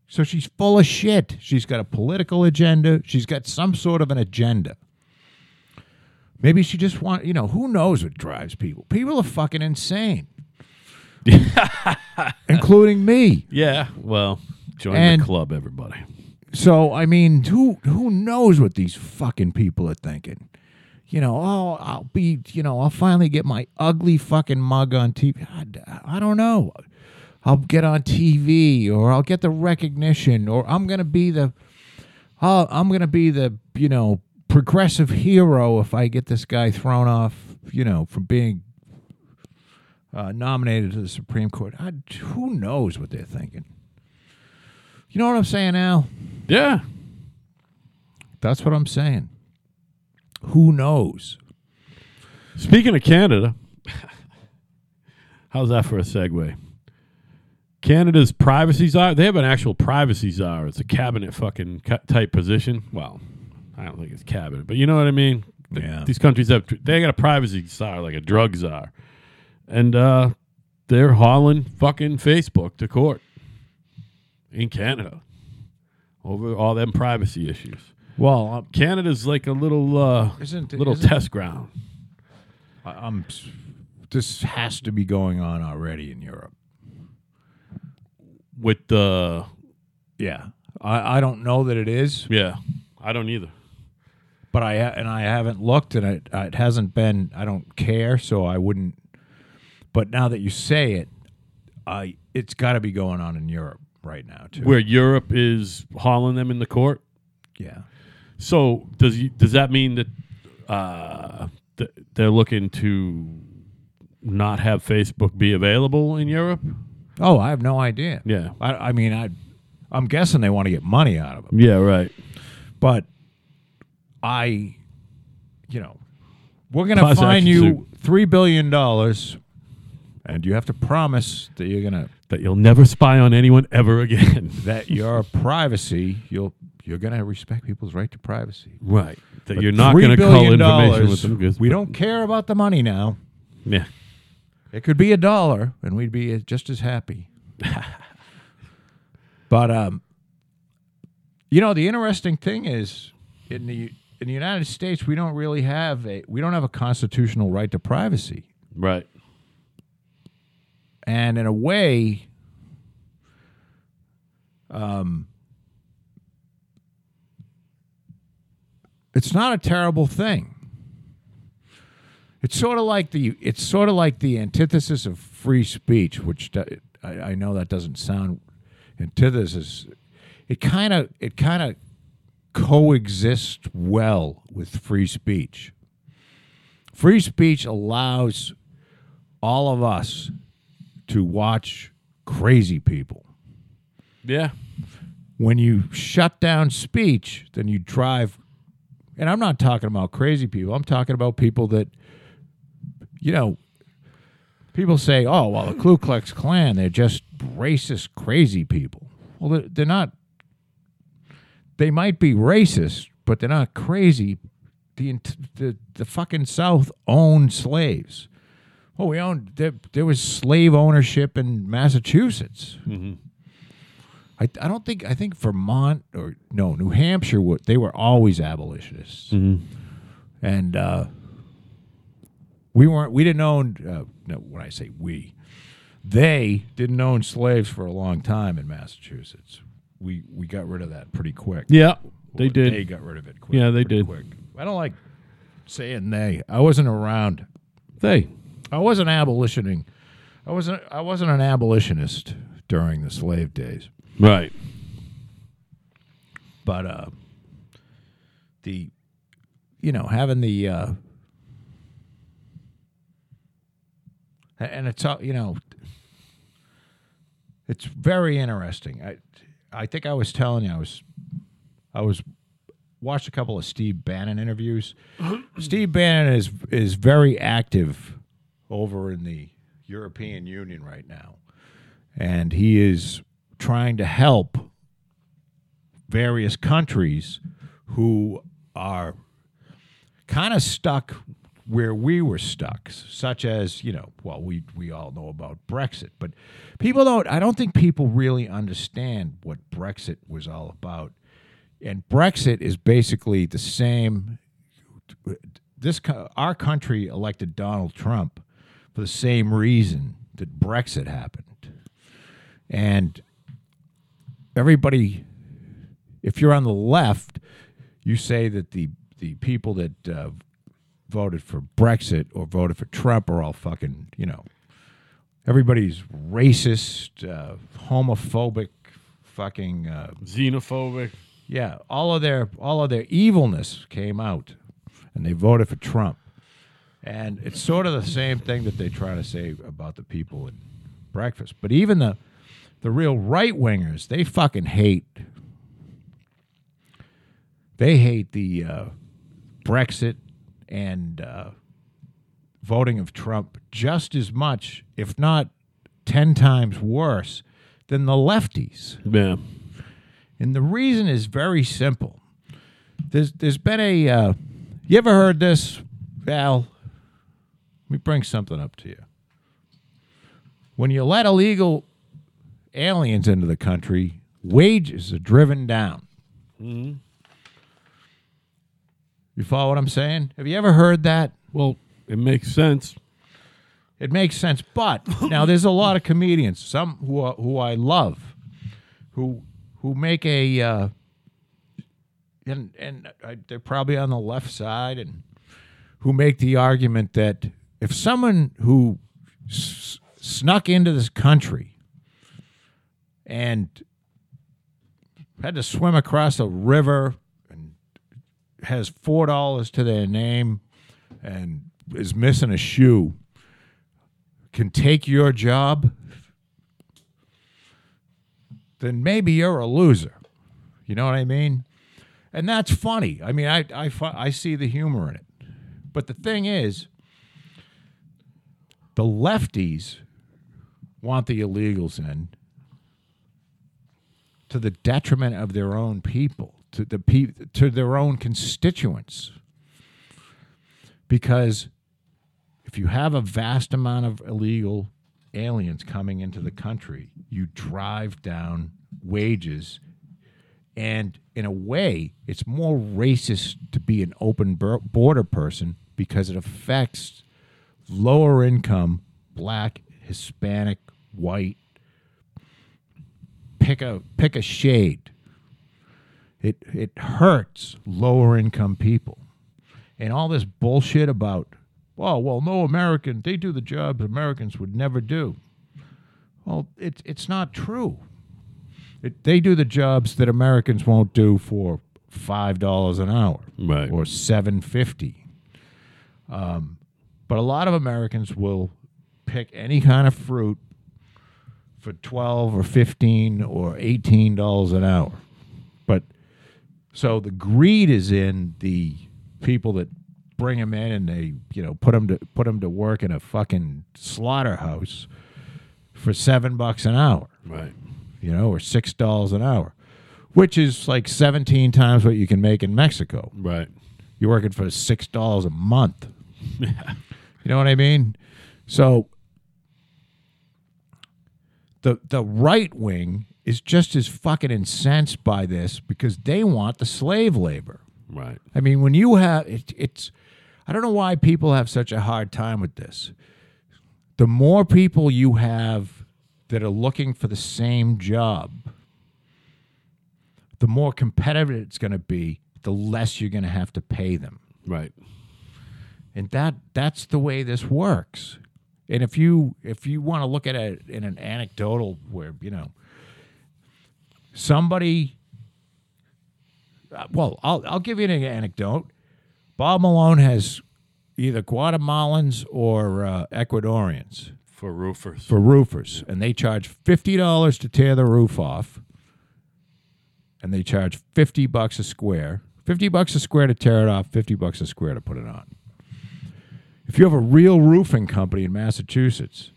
So she's full of shit. She's got a political agenda. She's got some sort of an agenda. Maybe she just want, you know, who knows what drives people? People are fucking insane, including me. Yeah. Well, join And- the club, everybody. So I mean, who who knows what these fucking people are thinking? You know, oh, I'll be, you know, I'll finally get my ugly fucking mug on TV. I, I don't know. I'll get on TV, or I'll get the recognition, or I'm gonna be the, oh, I'm gonna be the, you know, progressive hero if I get this guy thrown off, you know, from being uh, nominated to the Supreme Court. I, who knows what they're thinking? You know what I'm saying, Al? Yeah. That's what I'm saying. Who knows? Speaking of Canada, how's that for a segue? Canada's privacy czar, they have an actual privacy czar. It's a cabinet fucking type position. Well, I don't think it's cabinet, but you know what I mean? Yeah. These countries have, they got a privacy czar, like a drug czar. And uh, they're hauling fucking Facebook to court in Canada over all them privacy issues. Well, I'm, Canada's like a little uh, isn't little isn't- test ground. I'm. This has to be going on already in Europe. with the Yeah, I, I don't know that it is, yeah i don't either but I ha- and I haven't looked, and it, it hasn't been. I don't care, so I wouldn't. But now that you say it, I it's got to be going on in Europe right now too. where europe is hauling them in the court yeah, so does you, does that mean that uh, th- they're looking to not have facebook be available in europe Oh, I have no idea. Yeah. I, I mean, I, I'm guessing they want to get money out of them, Yeah, right. but I, you know, we're going to fine you suit. three billion dollars, and you have to promise that you're going to That you'll never spy on anyone ever again. that your privacy you'll you're going to respect people's right to privacy. right. That But you're not going to billion information with them. We don't care about the money now. Yeah. It could be a dollar, and we'd be just as happy. but um, you know, the interesting thing is in the in the United States, we don't really have a we don't have a constitutional right to privacy, Right. and in a way, um, it's not a terrible thing. It's sort of like the it's sort of like the antithesis of free speech, which I, I know that doesn't sound antithesis. It kind of it kind of coexists well with free speech. Free speech allows all of us to watch crazy people. Yeah. When you shut down speech, then you drive. And I'm not talking about crazy people. I'm talking about people that, you know, people say, oh, well, the Ku Klux Klan, they're just racist, crazy people. Well, they're, not. They might be racist, but they're not crazy. The, the, the fucking South owned slaves. Oh, we owned. There, there was slave ownership in Massachusetts. Mm-hmm. I, I don't think I think Vermont or no New Hampshire were they were always abolitionists, and uh, we weren't. We didn't own. Uh, no, when I say we, they didn't own slaves for a long time in Massachusetts. We we got rid of that pretty quick. Yeah. They did. They got rid of it. Quick, Yeah, they did. Quick. I don't like saying they. I wasn't around. They. I wasn't abolitioning. I wasn't. I wasn't an abolitionist during the slave days. Right. but uh the you know having the uh and it's all you know it's very interesting. I i think i was telling you i was i was watched a couple of steve bannon interviews. Steve bannon is is very active over in the european union right now. And he is trying to help various countries who are kind of stuck where we were stuck, such as, you know, well, we, we all know about Brexit, but people don't, I don't think people really understand what Brexit was all about. And Brexit is basically the same. This our country elected Donald Trump for the same reason that Brexit happened, and everybody if you're on the left, you say that the the people that uh, voted for Brexit or voted for Trump are all fucking, you know, everybody's racist, uh, homophobic, fucking, uh, Xenophobic. yeah, all of their all of their evilness came out, and they voted for Trump. And it's sort of the same thing that they try to say about the people in Brexit. But even the the real right wingers, they fucking hate. They hate the uh, Brexit and uh, voting of Trump just as much, if not ten times worse, than the lefties. Yeah. And the reason is very simple. There's there's been a uh, you ever heard this, Val? Let me bring something up to you. When you let illegal aliens into the country, wages are driven down. You follow what I'm saying? Have you ever heard that? Well, it makes sense. It makes sense, but now there's a lot of comedians, some who are, who I love, who who make a uh, and and I, they're probably on the left side, and who make the argument that if someone who s- snuck into this country and had to swim across a river and has four dollars to their name and is missing a shoe can take your job then maybe you're a loser. You know what I mean? And that's funny. I mean, I I I see the humor in it. But the thing is, the lefties want the illegals in to the detriment of their own people, to the pe- to their own constituents. Because if you have a vast amount of illegal aliens coming into the country, you drive down wages. And in a way, it's more racist to be an open border person because it affects lower income, black, Hispanic, white. Pick a pick a shade. It it hurts lower income people. And all this bullshit about oh well no American they do the jobs Americans would never do. Well, it's it's not true. It, they do the jobs that Americans won't do for five dollars an hour Right. or seven fifty. Um, but a lot of Americans will pick any kind of fruit for twelve or fifteen or eighteen dollars an hour. But so the greed is in the people that bring them in and they you know put them to put them to work in a fucking slaughterhouse for seven bucks an hour Right. you know, or six dollars an hour, which is like seventeen times what you can make in Mexico. Right. You're working for six dollars a month. You know what I mean? So the the right wing is just as fucking incensed by this because they want the slave labor. Right. I mean, when you have it, it's, I don't know why people have such a hard time with this. The more people you have that are looking for the same job, the more competitive it's going to be. The less you're going to have to pay them, Right. and that that's the way this works. And if you if you want to look at it in an anecdotal where you know somebody uh, well, I'll I'll give you an anecdote. Bob Malone has either Guatemalans or uh, Ecuadorians For roofers. for roofers, and they charge fifty dollars to tear the roof off, and they charge fifty bucks a square. Fifty bucks a square to tear it off. Fifty bucks a square to put it on. If you have a real roofing company in Massachusetts,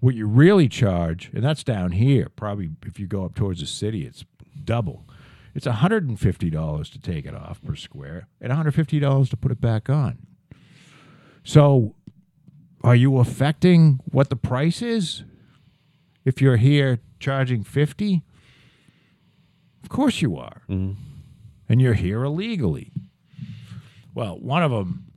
what you really charge, and that's down here, probably if you go up towards the city, it's double. It's $150 to take it off per square and $150 to put it back on. So, are you affecting what the price is? If you're here charging 50? Of course you are. Mm-hmm. And you're here illegally. Well, one of them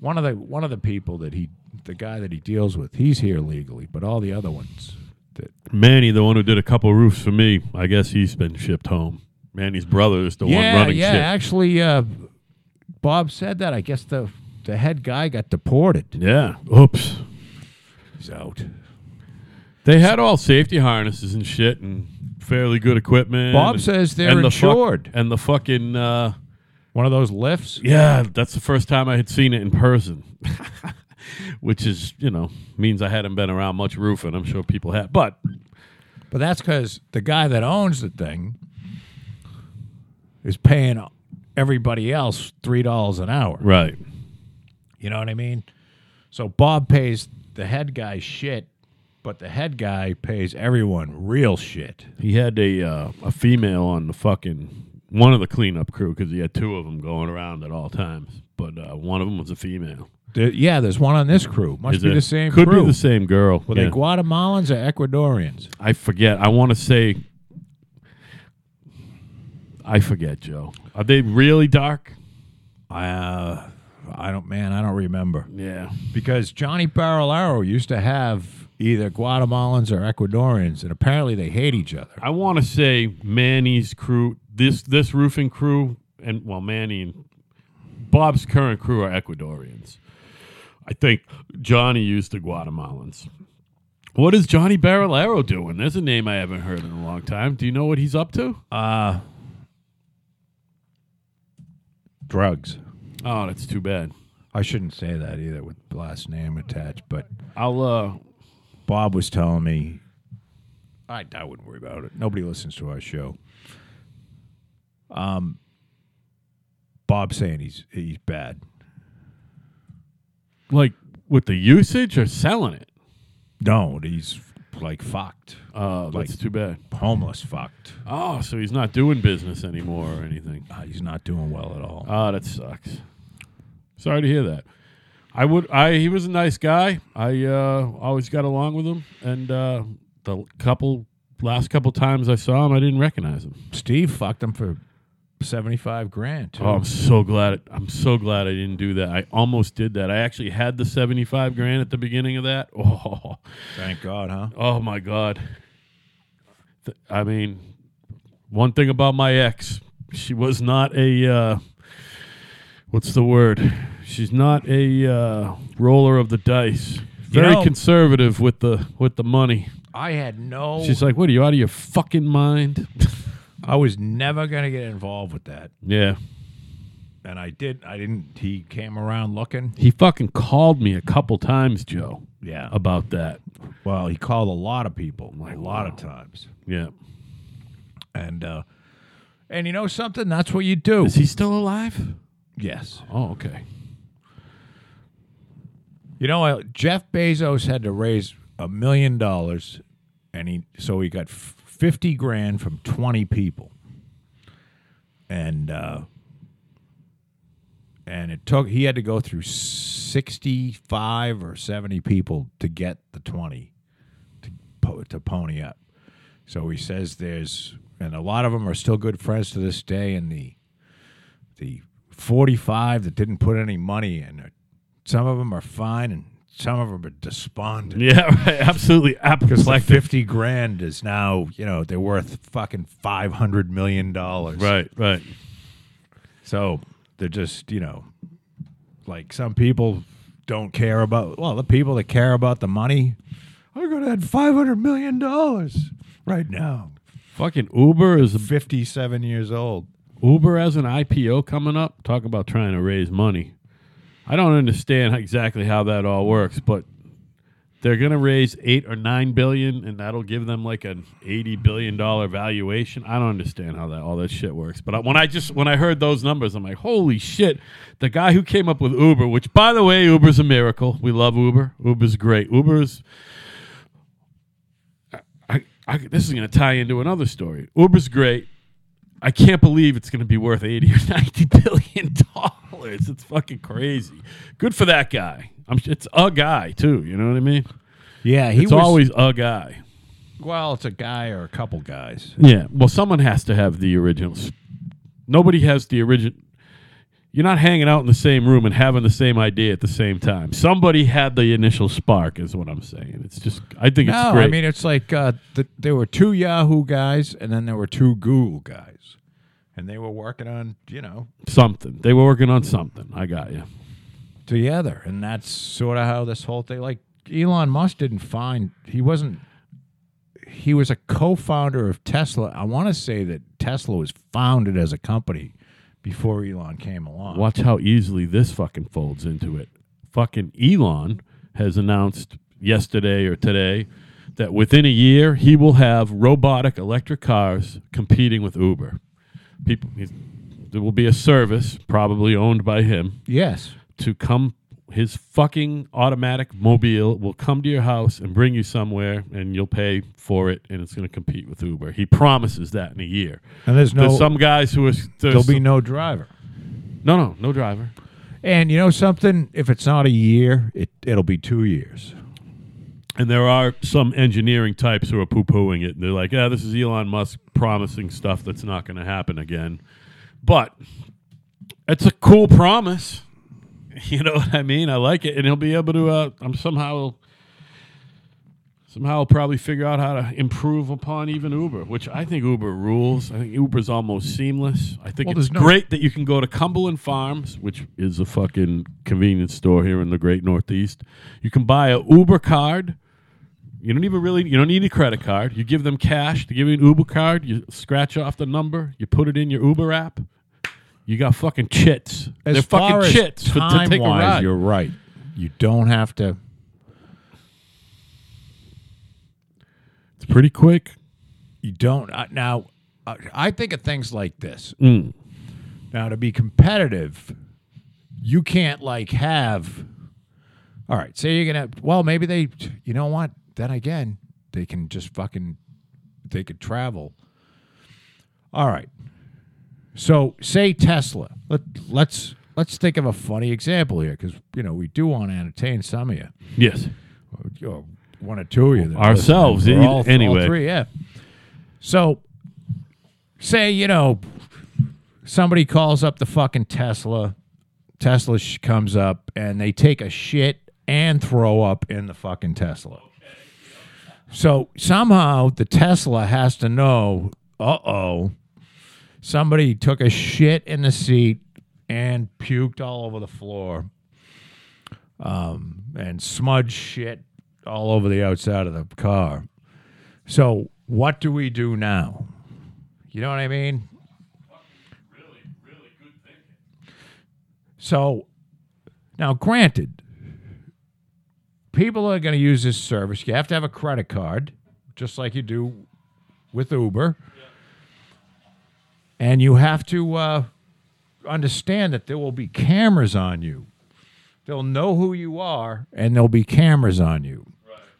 one of the one of the people that he the guy that he deals with, he's here legally, but all the other ones that Manny, the one who did a couple roofs for me, I guess he's been shipped home. Manny's brother is the one yeah, running yeah. shit. Actually, uh, Bob said that. I guess the the head guy got deported. Yeah. Oops. He's out. They had all safety harnesses and shit and fairly good equipment. Bob and- says they're and the fuck- insured. and the fucking uh, One of those lifts. yeah, that's the first time I had seen it in person. Which is, you know, means I hadn't been around much roofing. I'm sure people had, but But that's because the guy that owns the thing is paying everybody else three dollars an hour. right, You know what I mean? So Bob pays the head guy shit, but the head guy pays everyone real shit. he had a uh, a female on the fucking one of the cleanup crew because he had two of them going around at all times. But uh, one of them was a female. There- yeah, there's one on this crew. Must Is be it- the same Could crew. be the same girl. Were yeah. they Guatemalans or Ecuadorians? I forget. I want to say. I forget, Joe. Are they really dark? Uh, I don't, man, I don't remember. Yeah. Because Johnny Barolaro used to have either Guatemalans or Ecuadorians, and apparently they hate each other. I want to say Manny's crew, this this roofing crew, and well, Manny and Bob's current crew are Ecuadorians. I think Johnny used the Guatemalans. What is Johnny Barolero doing? There's a name I haven't heard in a long time. Do you know what he's up to? Uh, drugs. Oh, that's too bad. I shouldn't say that either with last name attached, but I'll uh Bob was telling me I, I wouldn't worry about it. Nobody listens to our show. Um, Bob's saying he's he's bad. Like with the usage or selling it? No, he's like fucked, Uh, Like- that's too bad. homeless fucked. Oh, so he's not doing business anymore or anything. Uh, he's not doing well at all. Oh, that sucks. Sorry to hear that. I would. I he was a nice guy. I uh, always got along with him, and uh, the couple last couple times I saw him, I didn't recognize him. Steve fucked him for seventy five grand. Too. Oh, I'm so glad. I'm so glad I didn't do that. I almost did that. I actually had the 75 grand at the beginning of that. Oh, Thank God, huh? oh my god. Th- I mean, one thing about my ex, she was not a uh, what's the word? She's not a uh, roller of the dice. Very know- conservative with the with the money. I had no. She's like, "What are you out of your fucking mind?" I was never gonna get involved with that, yeah. and I did. I didn't. He came around looking. He fucking called me a couple times, Joe, Yeah. about that. Well, he called a lot of people, Like, a lot of times, Yeah. and uh, and you know something? That's what you do. Is he still alive? yes. Oh, okay. You know, uh, Jeff Bezos had to raise a million dollars, and he so he got fifty grand from twenty people, and uh, and it took he had to go through sixty five or seventy people to get the twenty to to pony up. So he says there's, and a lot of them are still good friends to this day, and the the forty five that didn't put any money in it some of them are fine, and some of them are despondent. Yeah, right. Absolutely Because like fifty grand is now, you know, they're worth fucking five hundred million dollars. Right, right. So they're just, you know, like some people don't care about. Well, the people that care about the money are going to add five hundred million dollars right now. Fucking Uber is Fifty-seven years old. Uber has an IPO coming up. Talk about trying to raise money. I don't understand exactly how that all works, but they're going to raise eight or nine billion, and that'll give them like an eighty billion dollar valuation. I don't understand how that all that shit works. But when I just when I heard those numbers, I'm like, holy shit! The guy who came up with Uber, which by the way, Uber's a miracle. We love Uber. Uber's great. Uber's I, I, this is going to tie into another story. Uber's great. I can't believe it's going to be worth 80 or 90 billion dollars. It's fucking crazy. Good for that guy. I'm, it's a guy, too. You know what I mean? Yeah, he it's was. always a guy. well, it's a guy or a couple guys. Yeah. Well, someone has to have the originals. Nobody has the original. You're not hanging out in the same room and having the same idea at the same time. Somebody had the initial spark, is what I'm saying. It's just, I think it's No, great. I mean it's like uh, the, there were two Yahoo guys, and then there were two Google guys, and they were working on you know something. They were working on something. I got you. together, and that's sort of how this whole thing. Like Elon Musk didn't find he wasn't. He was a co-founder of Tesla. I want to say that Tesla was founded as a company before Elon came along. Watch how easily this fucking folds into it. Fucking Elon has announced yesterday or today that within a year he will have robotic electric cars competing with Uber. People, he's, there will be a service probably owned by him Yes, to come. His fucking automatic mobile will come to your house and bring you somewhere, and you'll pay for it, and it's going to compete with Uber. He promises that in a year. and there's no. there's some guys who are there'll be no driver. no, no, no driver. And you know something? If it's not a year, it it'll be two years. And there are some engineering types who are poo pooing it. And they're like, yeah, this is Elon Musk promising stuff that's not going to happen again. But it's a cool promise. You know what I mean? I like it. And he'll be able to, uh, I'm somehow, somehow he'll probably figure out how to improve upon even Uber, which I think Uber rules. I think Uber's almost seamless. I think Well, it's there's no- great that you can go to Cumberland Farms, which is a fucking convenience store here in the great Northeast. You can buy a Uber card. You don't even really you don't need a credit card. You give them cash to give you an Uber card. You scratch off the number. You put it in your Uber app. You got fucking chits. As They're far fucking as chits for, to take a time-wise, ride. You're right. You don't have to. It's pretty quick. you don't uh, now. Uh, I think of things like this. Mm. Now, to be competitive, you can't like have. All right, say you're gonna. Well, maybe they. You know what? Then again, they can just fucking. They could travel. All right. So, say Tesla. Let let's let's think of a funny example here, because you know we do want to entertain some of you, Yes. or one or two of you. Ourselves, all, anyway. all three, yeah. So, say you know somebody calls up the fucking Tesla. Tesla sh- comes up and they take a shit and throw up in the fucking Tesla. So somehow the Tesla has to know, uh oh, somebody took a shit in the seat and puked all over the floor um, and smudged shit all over the outside of the car. So what do we do now? You know what I mean? Really, really So now, granted, people are going to use this service. You have to have a credit card, just like you do with Uber. And you have to uh, understand that there will be cameras on you. They'll know who you are, and there'll be cameras on you.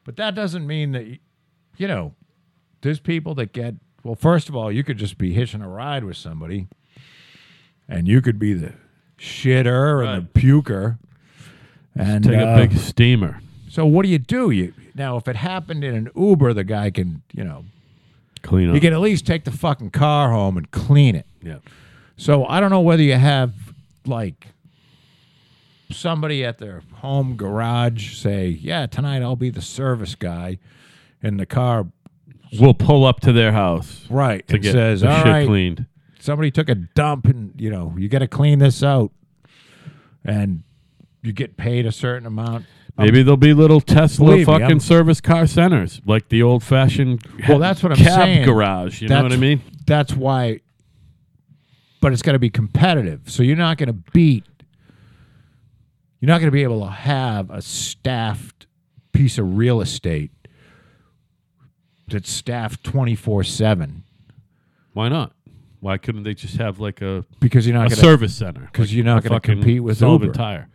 But that doesn't mean that, you know, there's people that get, well, first of all, you could just be hitching a ride with somebody, and you could be the shitter and the puker. And Take uh, a big steamer. So what do you do? You now, if it happened in an Uber, the guy can, you know, Clean up. you can at least take the fucking car home and clean it. yeah. So I don't know whether you have like somebody at their home garage say, "Yeah, tonight I'll be the service guy," and the car We'll pull up to their house right to and get says, the "All shit right, cleaned. somebody took a dump, and you know you got to clean this out," and you get paid a certain amount. Um, Maybe there'll be little Tesla Believe me, fucking I'm- service car centers, like the old fashioned Well, that's what I'm cab saying. garage. You know what I That's- mean? That's why. But it's got to be competitive. So you're not going to beat. You're not going to be able to have a staffed piece of real estate that's staffed 24 seven Why not? Why couldn't they just have like a, because you're a not going to. service center? 'cause Like you're not a gonna fucking compete with Sullivan Uber. Tire.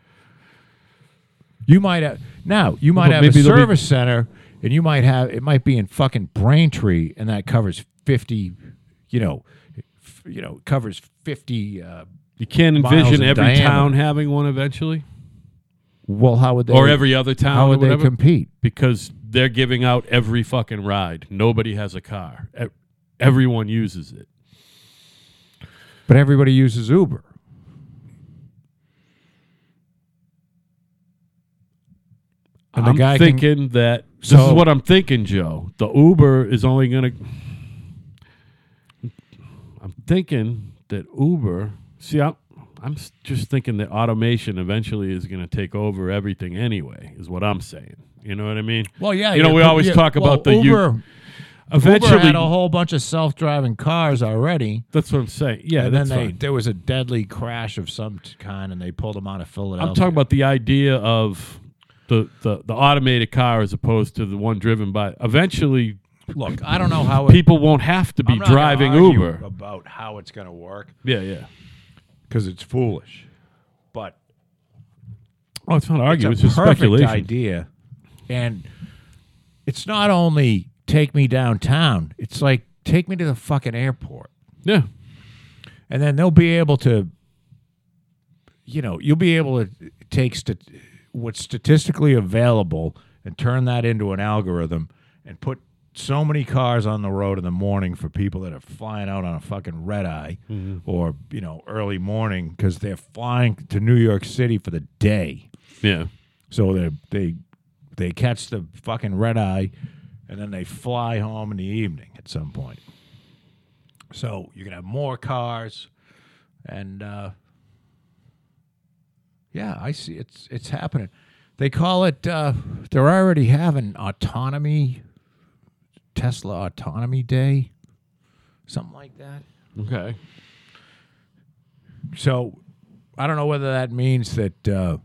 You might have now. You might But have a there'll be- service center, and you might have it might be in fucking Braintree, and that covers 50. You know, f- you know, covers 50. Uh, You can't envision every diameter. town having one eventually, well, how would they? or every other town, How or would they compete? because they're giving out every fucking ride. Nobody has a car. Everyone uses it. But everybody uses Uber. And the I'm guy can- thinking that this So- is what I'm thinking, Joe. The Uber is only going to. I'm thinking that Uber. See, I'm, I'm just thinking that automation eventually is going to take over everything anyway. Is what I'm saying. You know what I mean? Well, yeah, You know, we always talk well, about the u- Uber. Eventually, Uber had a whole bunch of self-driving cars already, that's what I'm saying. Yeah, and then that's they fine. there was a deadly crash of some kind, and they pulled them out of Philadelphia. I'm talking about the idea of the, the the automated car as opposed to the one driven by. Eventually, Look, I don't know how it, people won't have to be driving Uber. about how it's going to work Yeah, yeah. because it's foolish, but Oh, it's not arguing. It's, a just perfect speculation. idea, and it's not only take me downtown. It's like take me to the fucking airport, Yeah. and then they'll be able to, you know, you'll be able to take st- what's statistically available and turn that into an algorithm and put so many cars on the road in the morning for people that are flying out on a fucking red eye or you know early morning because they're flying to New York City for the day. Yeah. So they they they catch the fucking red eye, and then they fly home in the evening at some point. So you can have more cars, and uh, yeah, I see it's it's happening. They call it. Uh, they're already having autonomy, Tesla Autonomy Day, something like that. Okay. So I don't know whether that means that uh,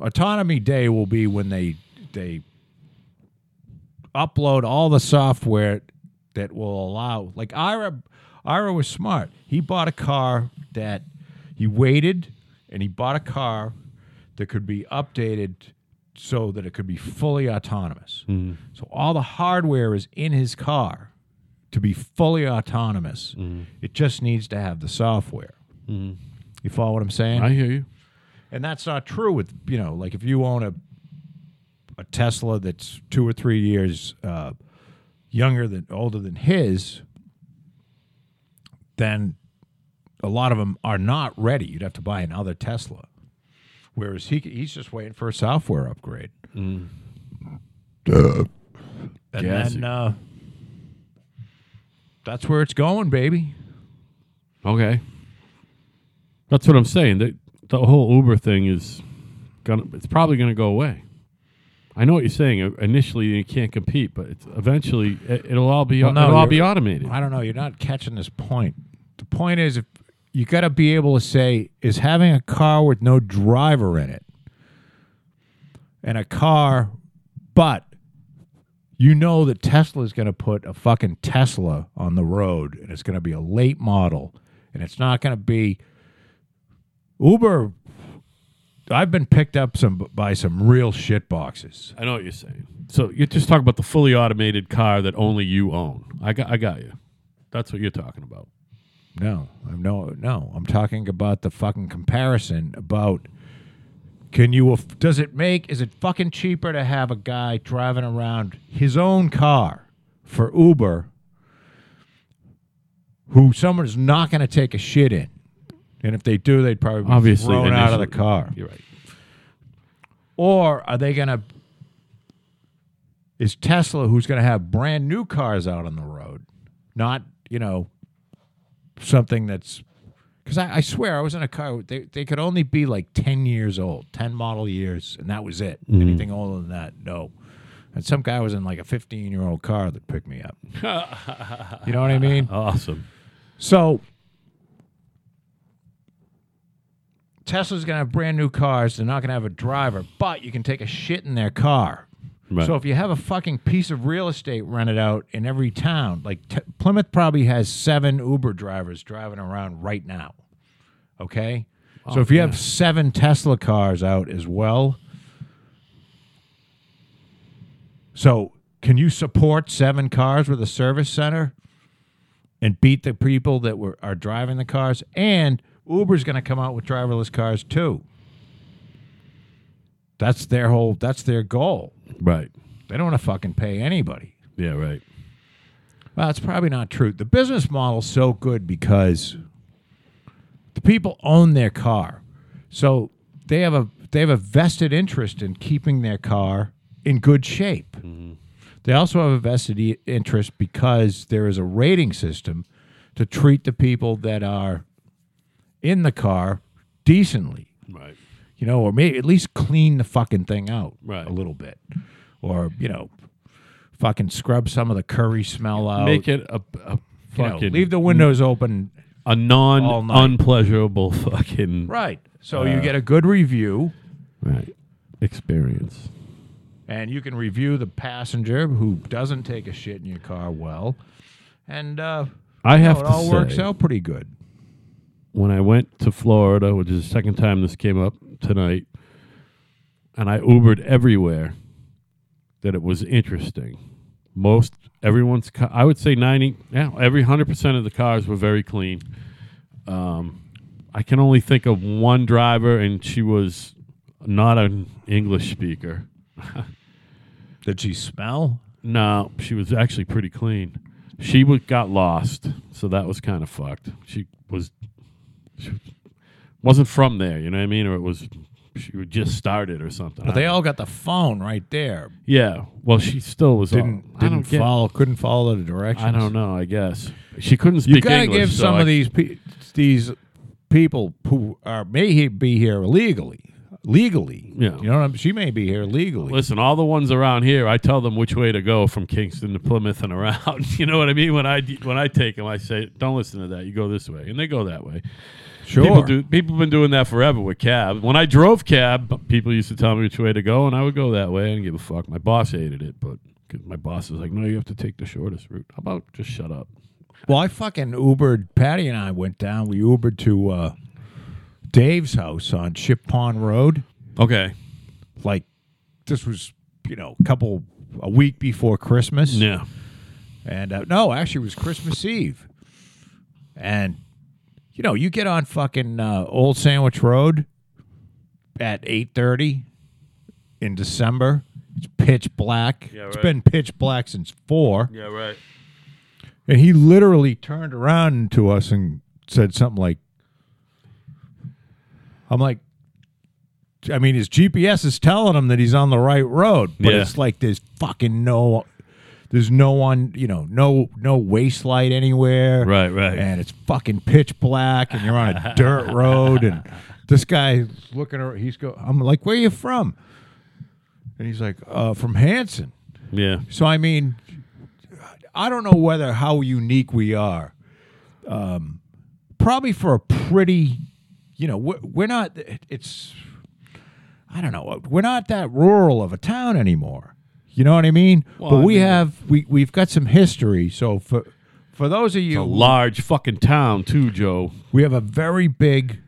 autonomy day will be when they they upload all the software that will allow like Ira Ira was smart. He bought a car that he waited and he bought a car that could be updated so that it could be fully autonomous. Mm-hmm. So all the hardware is in his car to be fully autonomous. Mm-hmm. It just needs to have the software. Mm-hmm. You follow what I'm saying? I hear you. and that's not true with you know like if you own a a Tesla that's two or three years uh, younger than older than his, then a lot of them are not ready. You'd have to buy another Tesla, whereas he he's just waiting for a software upgrade. and Gassy. then uh, that's where it's going, baby. Okay. That's what I'm saying. The, the whole Uber thing is gonna. It's probably gonna go away. I know what you're saying. Uh, Initially, you can't compete, but it's eventually it, it'll all be Well, no, it'll all be automated. I don't know. You're not catching this point. The point is, if you got to be able to say, is having a car with no driver in it, and a car, but you know that Tesla is going to put a fucking Tesla on the road, and it's going to be a late model, and it's not going to be Uber. I've been picked up some by some real shit boxes. I know what you're saying. So you're just talking about the fully automated car that only you own. I got I got you. That's what you're talking about. No, I'm no, no. I'm talking about the fucking comparison about. Can you? Does it make? Is it fucking cheaper to have a guy driving around his own car for Uber, who someone's not going to take a shit in, and if they do, they'd probably be Obviously, thrown out of the car. You're right. Or are they going to? Is Tesla who's going to have brand new cars out on the road, not you know something that's because I, I swear I was in a car. They they could only be like ten years old, ten model years, and that was it. Mm-hmm. Anything older than that, no. And some guy was in like a fifteen year old car that picked me up. you know what I mean? Awesome. So Tesla's to have brand new cars. They're not to have a driver, but you can take a shit in their car. Right. So if you have a fucking piece of real estate rented out in every town, like T- Plymouth probably has seven Uber drivers driving around right now. Okay? so Oh, if you yeah. have seven Tesla cars out as well, so can you support seven cars with a service center and beat the people that were are driving the cars? And Uber's going to come out with driverless cars too. That's their whole. That's their goal. Right. They don't want to fucking pay anybody. Yeah. Right. Well, that's probably not true. The business model's so good because the people own their car, so they have a they have a vested interest in keeping their car in good shape. Mm-hmm. They also have a vested e- interest because there is a rating system to treat the people that are in the car decently. You know, or maybe at least clean the fucking thing out Right. a little bit, or you know, fucking scrub some of the curry smell out. Make it a, a you know, fucking leave the windows open. a non unpleasurable fucking Right. So you get a good review, right experience. and you can review the passenger who doesn't take a shit in your car well, and uh, I you know, have it to all say, works out pretty good. when I went to Florida, which is the second time this came up tonight, and I Ubered everywhere, that it was interesting. Most everyone's, ca- I would say ninety, yeah, every hundred percent of the cars were very clean. Um, I can only think of one driver, and she was not an English speaker. Did she smell? No, she was actually pretty clean. She w- got lost, so that was kind of fucked. She was she wasn't from there, you know what I mean, or it was she just started or something. But they all got the phone right there. yeah. Well, she still was Didn't don't didn't follow. Couldn't follow the directions. I don't know. I guess she couldn't speak you gotta English. give so some I- of these pe- these people who are may he- be here illegally. Legally, Yeah. you know, what I'm, she may be here legally. Listen, all the ones around here, I tell them which way to go from Kingston to Plymouth and around. You know what I mean? When I when I take them, I say, "Don't listen to that. You go this way," and they go that way. Sure, People do. People have been doing that forever with cab. When I drove cab, people used to tell me which way to go, and I would go that way. I didn't give a fuck. My boss hated it, but 'Cause my boss was like, no, you have to take the shortest route. How about just shut up? Well, I fucking Ubered. Patty and I went down. We Ubered to uh, Dave's house on Ship Pond Road. Okay. Like this was, you know, a couple a week before Christmas. Yeah. And uh, no, actually, it was Christmas Eve. And you know, you get on fucking uh, Old Sandwich Road at eight thirty in December. It's pitch black. Yeah, It's right. been pitch black since four. Yeah, right. And he literally turned around to us and said something like, I'm like, I mean, his GPS is telling him that he's on the right road, but Yeah. it's like there's fucking no, there's no one, you know, no no waste light anywhere, Right, right. And it's fucking pitch black, and you're on a dirt road, and this guy's looking, Around, he's go, I'm like, where are you from? And he's like, uh, from Hanson. Yeah. So I mean, I don't know whether how unique we are. Um, probably for a pretty, you know, we're, we're not. It's, I don't know. We're not that rural of a town anymore. You know what I mean? Well, but I we mean- uh, have we we've got some history. So for for those of It's you, a large fucking town too, Joe. we have a very big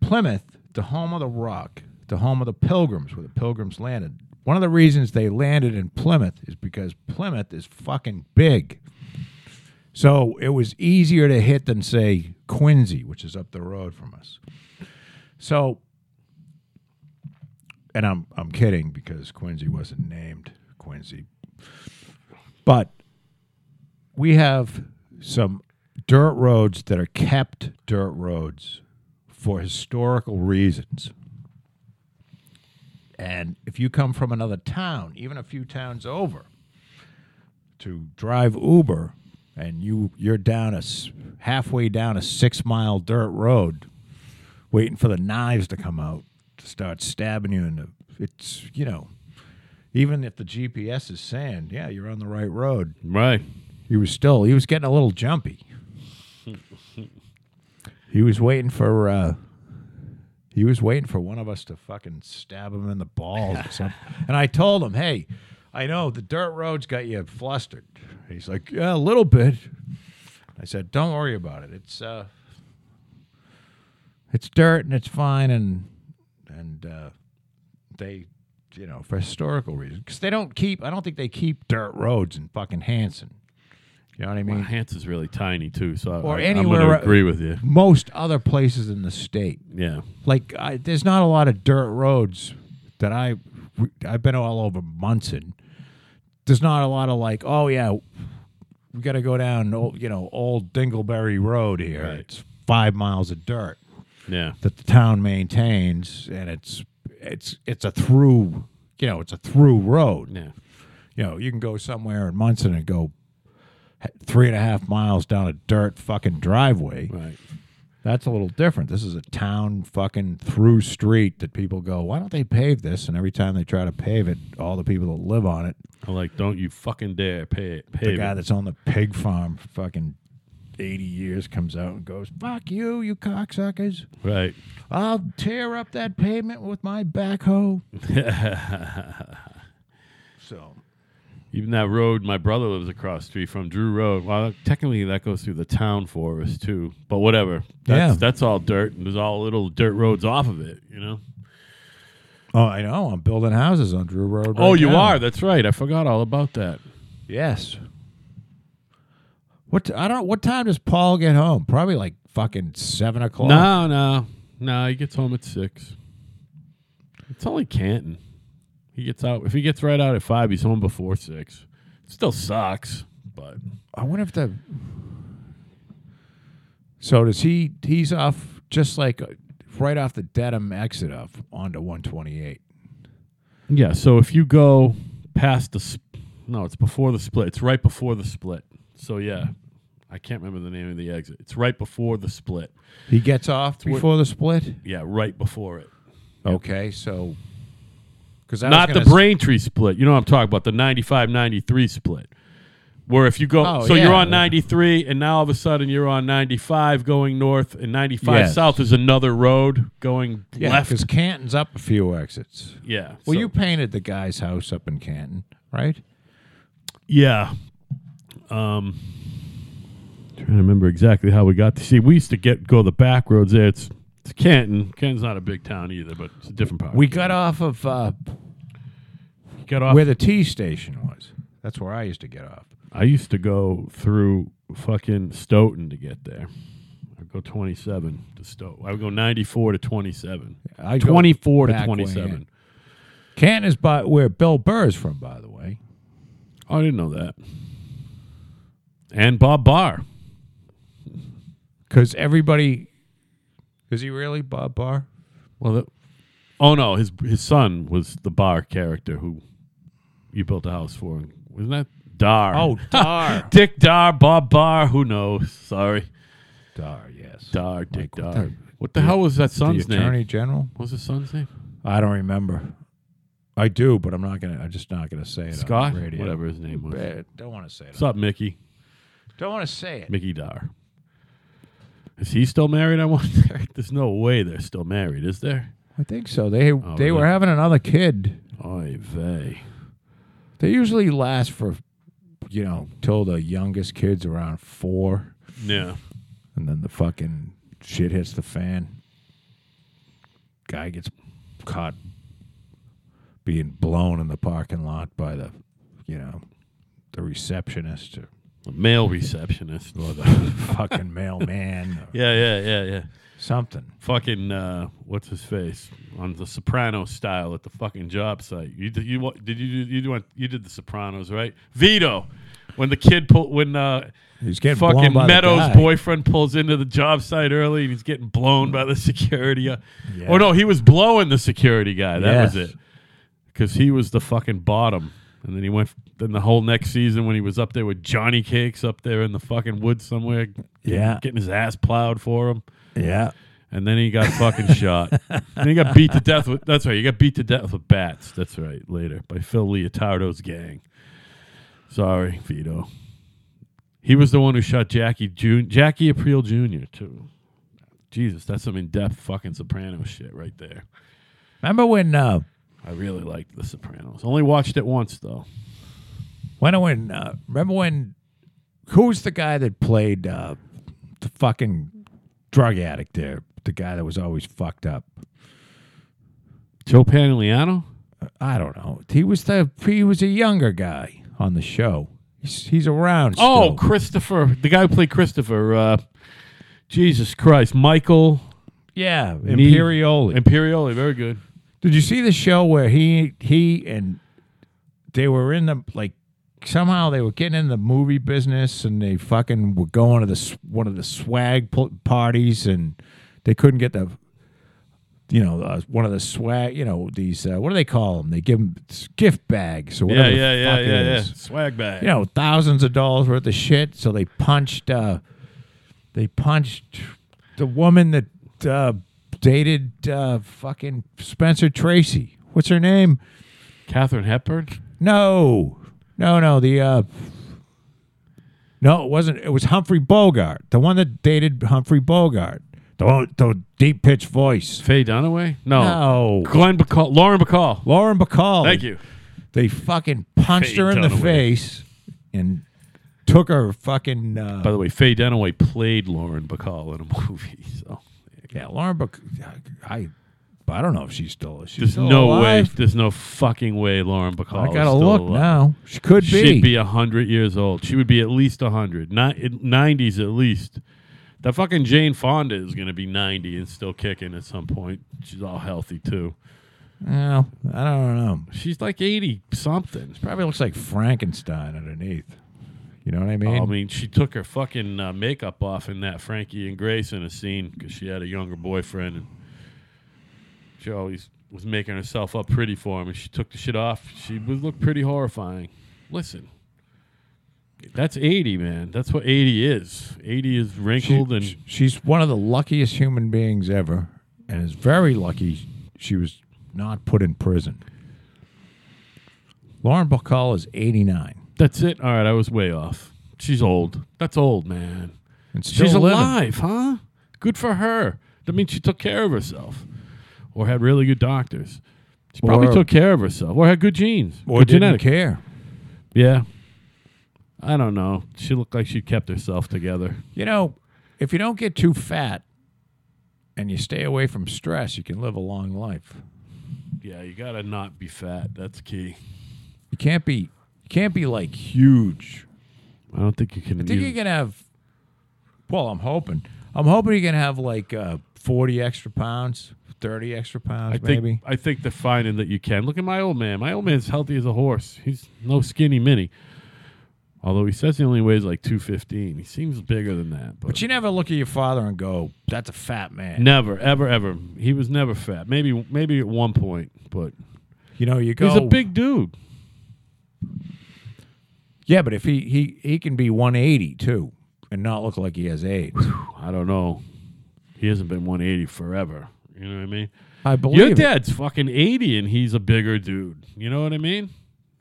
Plymouth, the home of the rock, the home of the pilgrims, where the pilgrims landed. One of the reasons they landed in Plymouth is because Plymouth is fucking big. So it was easier to hit than say Quincy, which is up the road from us. So and I'm I'm kidding because Quincy wasn't named Quincy. But we have some dirt roads that are kept dirt roads for historical reasons. And if you come from another town, even a few towns over, to drive Uber, and you you're down a halfway down a six mile dirt road, waiting for the knives to come out to start stabbing you in the. It's you know, even if the GPS is saying, yeah, you're on the right road, Right. he was still he was getting a little jumpy. he was waiting for uh he was waiting for one of us to fucking stab him in the balls or something. And I told him, "Hey, I know the dirt roads got you flustered." He's like, "Yeah, a little bit." I said, "Don't worry about it. It's uh it's dirt and it's fine and and uh they you know, for historical reasons. Because they don't keep, I don't think they keep dirt roads in fucking Hanson. You know what I mean? Well, Hanson's really tiny too, so Or I, anywhere I'm ar- going to agree with you. Most other places in the state. Yeah. Like, I, there's not a lot of dirt roads that I, I've been all over Munson. There's not a lot of like, oh, yeah, we got to go down, old, you know, old Dingleberry Road here. Right. It's five miles of dirt. Yeah. that the town maintains, and it's it's it's a through you know it's a through road. Yeah. You know you can go somewhere in Munson and go three and a half miles down a dirt fucking driveway. Right. That's a little different. This is a town fucking through street that people go, why don't they pave this? And every time they try to pave it, all the people that live on it, I'm like, don't you fucking dare pay it. the guy that's on the pig farm fucking 80 years comes out and goes, fuck you, you cocksuckers. Right. I'll tear up that pavement with my backhoe. so, Even that road my brother lives across the street from, Drew Road. Well, technically that goes through the town forest too. But whatever. That's, Yeah. That's all dirt. And there's all little dirt roads off of it, you know? oh, I know. I'm building houses on Drew Road. oh, you now. are. That's right. I forgot all about that. Yes. What t- I don't. What time does Paul get home? Probably like fucking seven o'clock. No, no. No, he gets home at six. It's only Canton. He gets out if he gets right out at five, he's home before six. It still sucks, but I wonder if the. So does he? He's off just like right off the Dedham exit off onto 128. Yeah, so if you go past the sp- no, it's before the split. It's right before the split. So yeah, I can't remember the name of the exit. It's right before the split. He gets off what- before the split. Yeah, right before it. Okay, so because Not the Braintree split. You know what I'm talking about, the 95-93 split. Where if you go Oh, so you're yeah. on 93 and now all of a sudden you're on 95 going north and 95 Yes. south is another road going Yeah, left. because Canton's up a few exits. Yeah. Well, so- you painted the guy's house up in Canton, right? Yeah. Um, trying to remember exactly how we got to see. We used to get go the back roads there. It's it's Canton. Canton's not a big town either, but it's a different part. We got off of uh, got off. where the T station was. That's where I used to get off. I used to go through fucking Stoughton to get there. I'd go 27 to Stoughton. I would go 94 to 27. I go 24 to 27. in. Canton is by where Bill Burr is from, by the way. Oh, I didn't know that. And Bob Barr. Because everybody. Is he really Bob Barr? Well, that, oh no, his his son was the Barr character who you built a house for. Wasn't that Dar? Oh, Dar. Dick Dar, Bob Barr. Who knows? Sorry, Dar, yes. Dar, Dick Like, what Dar. the- what the hell was that the son's Attorney name? General? What was his son's name? I don't remember. I do, but I'm not gonna. I'm just not gonna say it Scott, the whatever his name was. Eh, Don't want to say it. What's up, Mickey? Don't want to say it. Mickey Dar. Is he still married? I wonder. There's no way they're still married, is there? I think so. They oh, they Oh, really? were having another kid. Oy vey. They usually last for, you know, till the youngest kid's around four, Yeah. and then the fucking shit hits the fan. Guy gets caught being blown in the parking lot by the, you know, the receptionist or, A male receptionist. or the fucking mailman or Yeah, yeah, yeah, yeah. something. fucking uh, what's his face on the Soprano style at the fucking job site. You did you did you you you went you did the Sopranos right? Vito, when the kid pull when uh, He's getting fucking blown by the Meadow's boyfriend pulls into the job site early and he's getting blown by the security. Uh. Oh no, he was blowing the security guy. That was it. Because he was the fucking bottom. And then he went. Then the whole next season, when he was up there with Johnny Cakes up there in the fucking woods somewhere, getting- Yeah. getting his ass plowed for him. Yeah. And then he got fucking shot. And he got beat to death with. That's right. He got beat to death with bats. That's right. Later by Phil Leotardo's gang. Sorry, Vito. He was the one who shot Jackie June Jackie Aprile Jr. too. Jesus, that's some in-depth fucking Soprano shit right there. Remember when uh, I really liked The Sopranos. Only watched it once though. when when uh, remember when who's the guy that played uh, the fucking drug addict there? The guy that was always fucked up. Joe Pantoliano. I don't know. He was the he was a younger guy on the show. He's, he's around. Oh, still. Christopher, the guy who played Christopher. Uh, Jesus Christ, Michael yeah, Imperioli. Imperioli. Very good. Did you see the show where he he and they were in the like somehow they were getting in the movie business and they fucking were going to the one of the swag parties and they couldn't get the you know uh, one of the swag you know these uh, what do they call them they give them gift bags or Yeah, whatever yeah, yeah, yeah, it yeah. Swag bag. you know thousands of dollars worth of shit so they punched uh they punched the woman that uh dated uh fucking Spencer Tracy what's her name Katharine Hepburn. no no no the uh no it wasn't it was Humphrey Bogart the one that dated Humphrey Bogart the the deep pitched voice Faye Dunaway. No. no Glenn Bacall. Lauren Bacall. Lauren Bacall Thank you. they fucking punched Faye her in the face and took her fucking uh, By the way, Faye Dunaway played Lauren Bacall in a movie. So Yeah, Lauren Bach- I but I don't know if she's still is she there's still no alive? way. There's no fucking way Lauren Bacall. I gotta still look alive. now. She could be. She'd be hundred years old. She would be at least hundred. Nineties at least. That fucking Jane Fonda is gonna be ninety and still kicking at some point. She's all healthy too. Well, I don't know. She's like eighty something. Probably looks like Frankenstein underneath. You know what I mean? I mean, she took her fucking uh, makeup off in that Frankie and Grace in a scene because she had a younger boyfriend, and she always was making herself up pretty for him. And she took the shit off. She would look pretty horrifying. Listen, that's eighty, man. That's what eighty is. Eighty is She- wrinkled and she's one of the luckiest human beings ever, and is very lucky she was not put in prison. Lauren Bacall is eighty nine that's it. All right, I was way off. She's old. That's old, man. She's living. alive, huh? Good for her. That means she took care of herself, or had really good doctors. She probably Or- took care of herself, or had good genes, or good didn't genetic. care. Yeah, I don't know. She looked like she kept herself together. You know, if you don't get too fat and you stay away from stress, you can live a long life. Yeah, you gotta not be fat. That's key. You can't be you can't be like huge. I don't think you can. I think you can have well, I'm hoping. I'm hoping you can have like uh, 40 extra pounds, 30 extra pounds I think maybe. I think they're finding that you can. Look at my old man. My old man's healthy as a horse. He's no skinny mini. Although he says he only weighs like two fifteen. He seems bigger than that. But, But you never look at your father and go, "That's a fat man." never, ever, ever. He was never fat. Maybe maybe at one point, but You know, you go. he's a big dude. Yeah, but if he he he can be 180 too, and not look like he has AIDS. I don't know. He hasn't been 180 forever. You know what I mean? I believe Your it. dad's fucking 80 and he's a bigger dude. You know what I mean?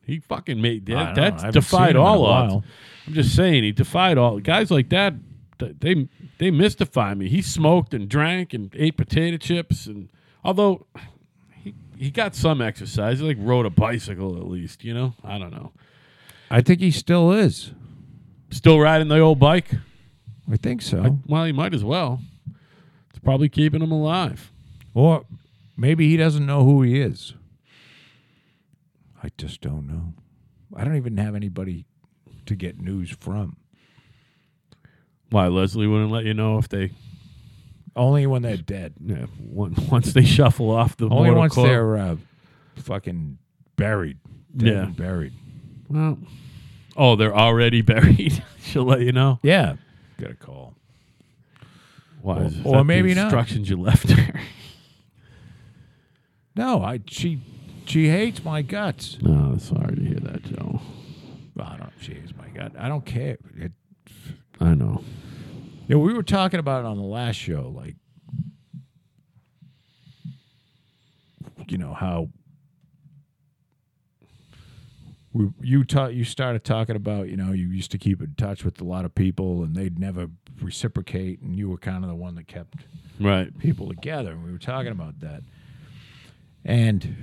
He fucking made that. don't know. I That's defied him in a all odds. I'm just saying he defied all guys like that. They they mystify me. He smoked and drank and ate potato chips and although he he got some exercise. He like rode a bicycle at least. You know? I don't know. I think he still is. Still riding the old bike? I think so. I- well, he might as well. It's probably keeping him alive. or maybe he doesn't know who he is. I just don't know. I don't even have anybody to get news from. Why Leslie wouldn't let you know if they Only when they're dead. yeah, once they shuffle off the Only once coil. they're uh, fucking buried. Dead Yeah. and buried. Well, oh, they're already buried. She'll let you know. Yeah. Got a call. Why? Or- is or that the maybe not. Instructions you left her. No, I she she hates my guts. no, sorry to hear that, Joe. Well, I don't she hates my gut. I don't care. It, I know. you know, we were talking about it on the last show, like you know how we, you ta- you started talking about you know you used to keep in touch with a lot of people and they'd never reciprocate and you were kind of the one that kept Right. people together and we were talking about that. And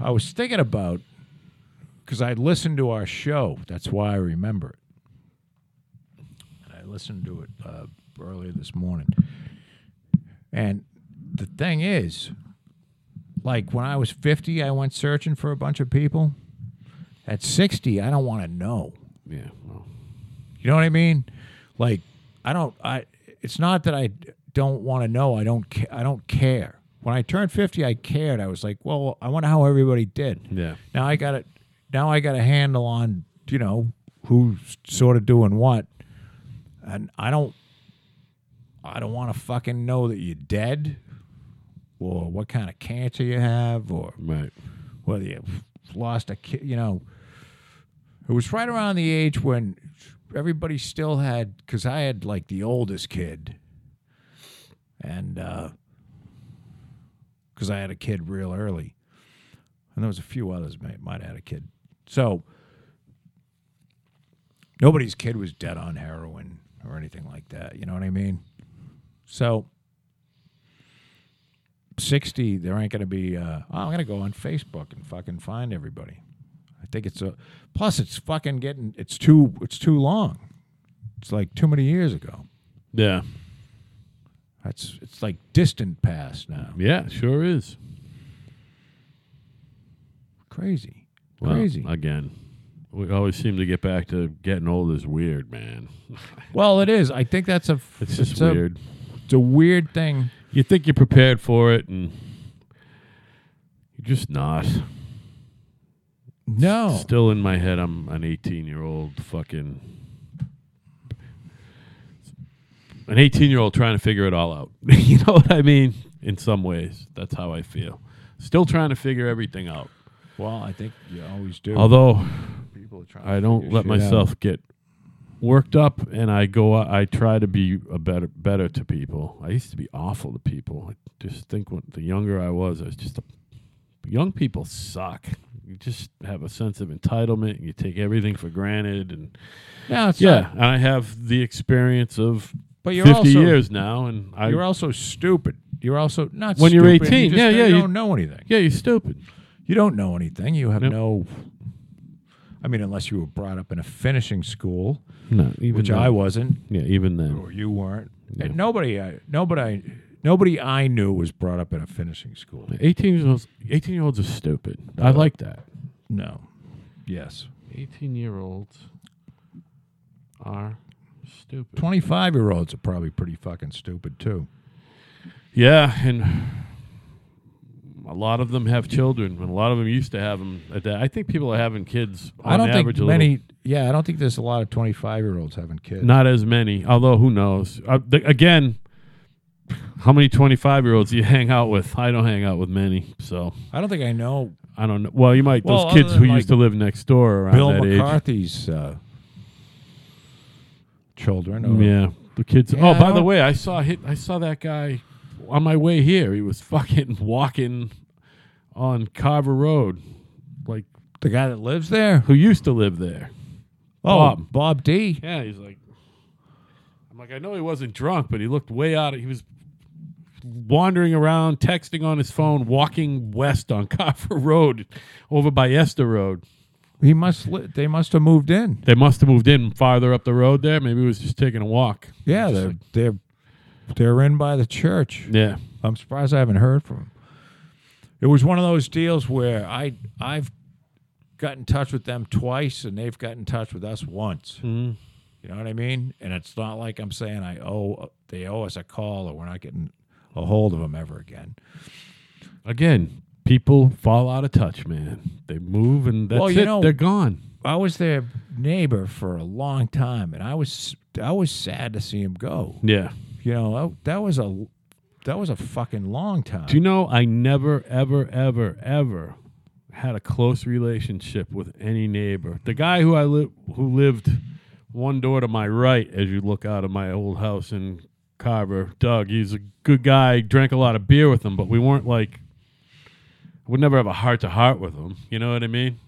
i was thinking about because i listened to our show that's why i remember it. And i listened to it uh, earlier this morning. And the thing is like when i was 50 i went searching for a bunch of people at 60 i don't want to know Yeah. Well, you know what I mean? Like, I don't. I. It's not that I don't want to know. I don't. Ca- I don't care. When I turned fifty, I cared. I was like, well, I wonder how everybody did. yeah. Now I got it. Now I got a handle on you know who's sort of doing what, and I don't. I don't want to fucking know that you're dead, or what kind of cancer you have, or Right. whether you lost a kid, you know. It was right around the age when everybody still had, because I had like the oldest kid, and because I had a kid real early, and there was a few others might might have had a kid, so nobody's kid was dead on heroin or anything like that. You know what I mean? So. 60 there ain't going to be uh, oh, i'm going to go on facebook and fucking find everybody think it's a plus it's fucking getting it's too it's too long it's like too many years ago Yeah. that's it's like distant past now Yeah. Sure is. crazy Well, crazy Again, we always seem to get back to getting old is weird, man. well it is i think that's a It's just a, weird. it's a weird thing You think you're prepared for it, and you're just not. No Still in my head, I'm an 18 year old fucking. An 18 year old trying to figure it all out. you know what I mean? In some ways, that's how I feel. Still trying to figure everything out. well i think you always do Although people are trying I don't let shit out. myself get worked up, and I go. I try to be a better, better to people. I used to be awful to people. I just think when the younger I was, I was just a. Young people suck. You just have a sense of entitlement, and you take everything for granted, and yeah it's yeah. not- And I have the experience of but you're fifty also years now, and I. you're also stupid you're also not When you're 18, you yeah, yeah, you don't know anything yeah, you're stupid. You don't know anything. You have Nope. no. I mean, unless you were brought up in a finishing school, No, even which then. I wasn't, Yeah, even then. or you weren't. Yeah. And nobody, I, nobody, nobody I knew was brought up in a finishing school. 18 year olds 18 year olds are stupid. I like that. No. Yes. 18 year olds are stupid. Twenty-five year olds are probably pretty fucking stupid too. Yeah, and a lot of them have children, and a lot of them used to have them. At that. I think people are having kids on I don't average think a little- many. Yeah, I don't think there's a lot of twenty-five year olds having kids. Not as many, although who knows? Uh, th- again, how many 25 year olds do you hang out with? I don't hang out with many, so I don't think I know I don't know. Well, you might Well, those kids who than, used like, to live next door around Bill that age. McCarthy's uh, children. Or, Yeah, the kids. Yeah, oh, I by the don't- way, I saw hit. I saw that guy on my way here. He was fucking walking on Carver Road, like the guy that lives there. who used to live there. Oh, Bob. Bob D. Yeah, he's like. I'm like, I know he wasn't drunk, but he looked way out. Of, he was wandering around, texting on his phone, walking west on Carver Road, over by Esther Road. He must. Li- they must have moved in. They must have moved in farther up the road there. Maybe he was just taking a walk. Yeah, they're like- they're they're in by the church. yeah. I'm surprised I haven't heard from him. It was one of those deals where I I've got in touch with them twice and they've got in touch with us once. Mhm. You know what I mean? And it's not like I'm saying I owe they owe us a call or we're not getting a hold of them ever again. Again, people fall out of touch, man. They move and that's Well, it. know- They're gone. I was their neighbor for a long time, and I was I was sad to see him go. Yeah. You know that, that was a that was a fucking long time. Do you know I never, ever, ever, ever had a close relationship with any neighbor. The guy who I live who lived one door to my right as you look out of my old house in Carver, Doug, he's a good guy, drank a lot of beer with him, but we weren't like I would never have a heart to heart with him. You know what I mean?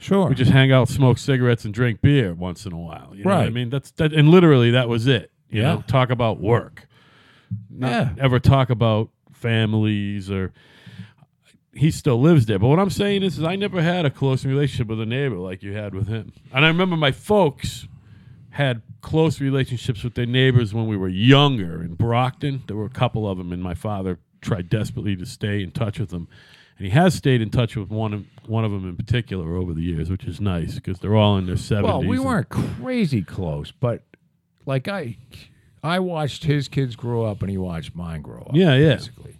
sure. We just hang out, smoke cigarettes, and drink beer once in a while. You know what I mean? That's that, and literally that was it. You Yeah. know, talk about work. Not Yeah. ever talk about families or. He still lives there, but what I'm saying is, is I never had a close relationship with a neighbor like you had with him. And I remember my folks had close relationships with their neighbors when we were younger in Brockton. There were a couple of them, and my father tried desperately to stay in touch with them. And he has stayed in touch with one of one of them in particular over the years, which is nice because they're all in their seventies. Well, we weren't crazy close, but like I, I watched his kids grow up, and he watched mine grow up. Yeah, yeah. basically.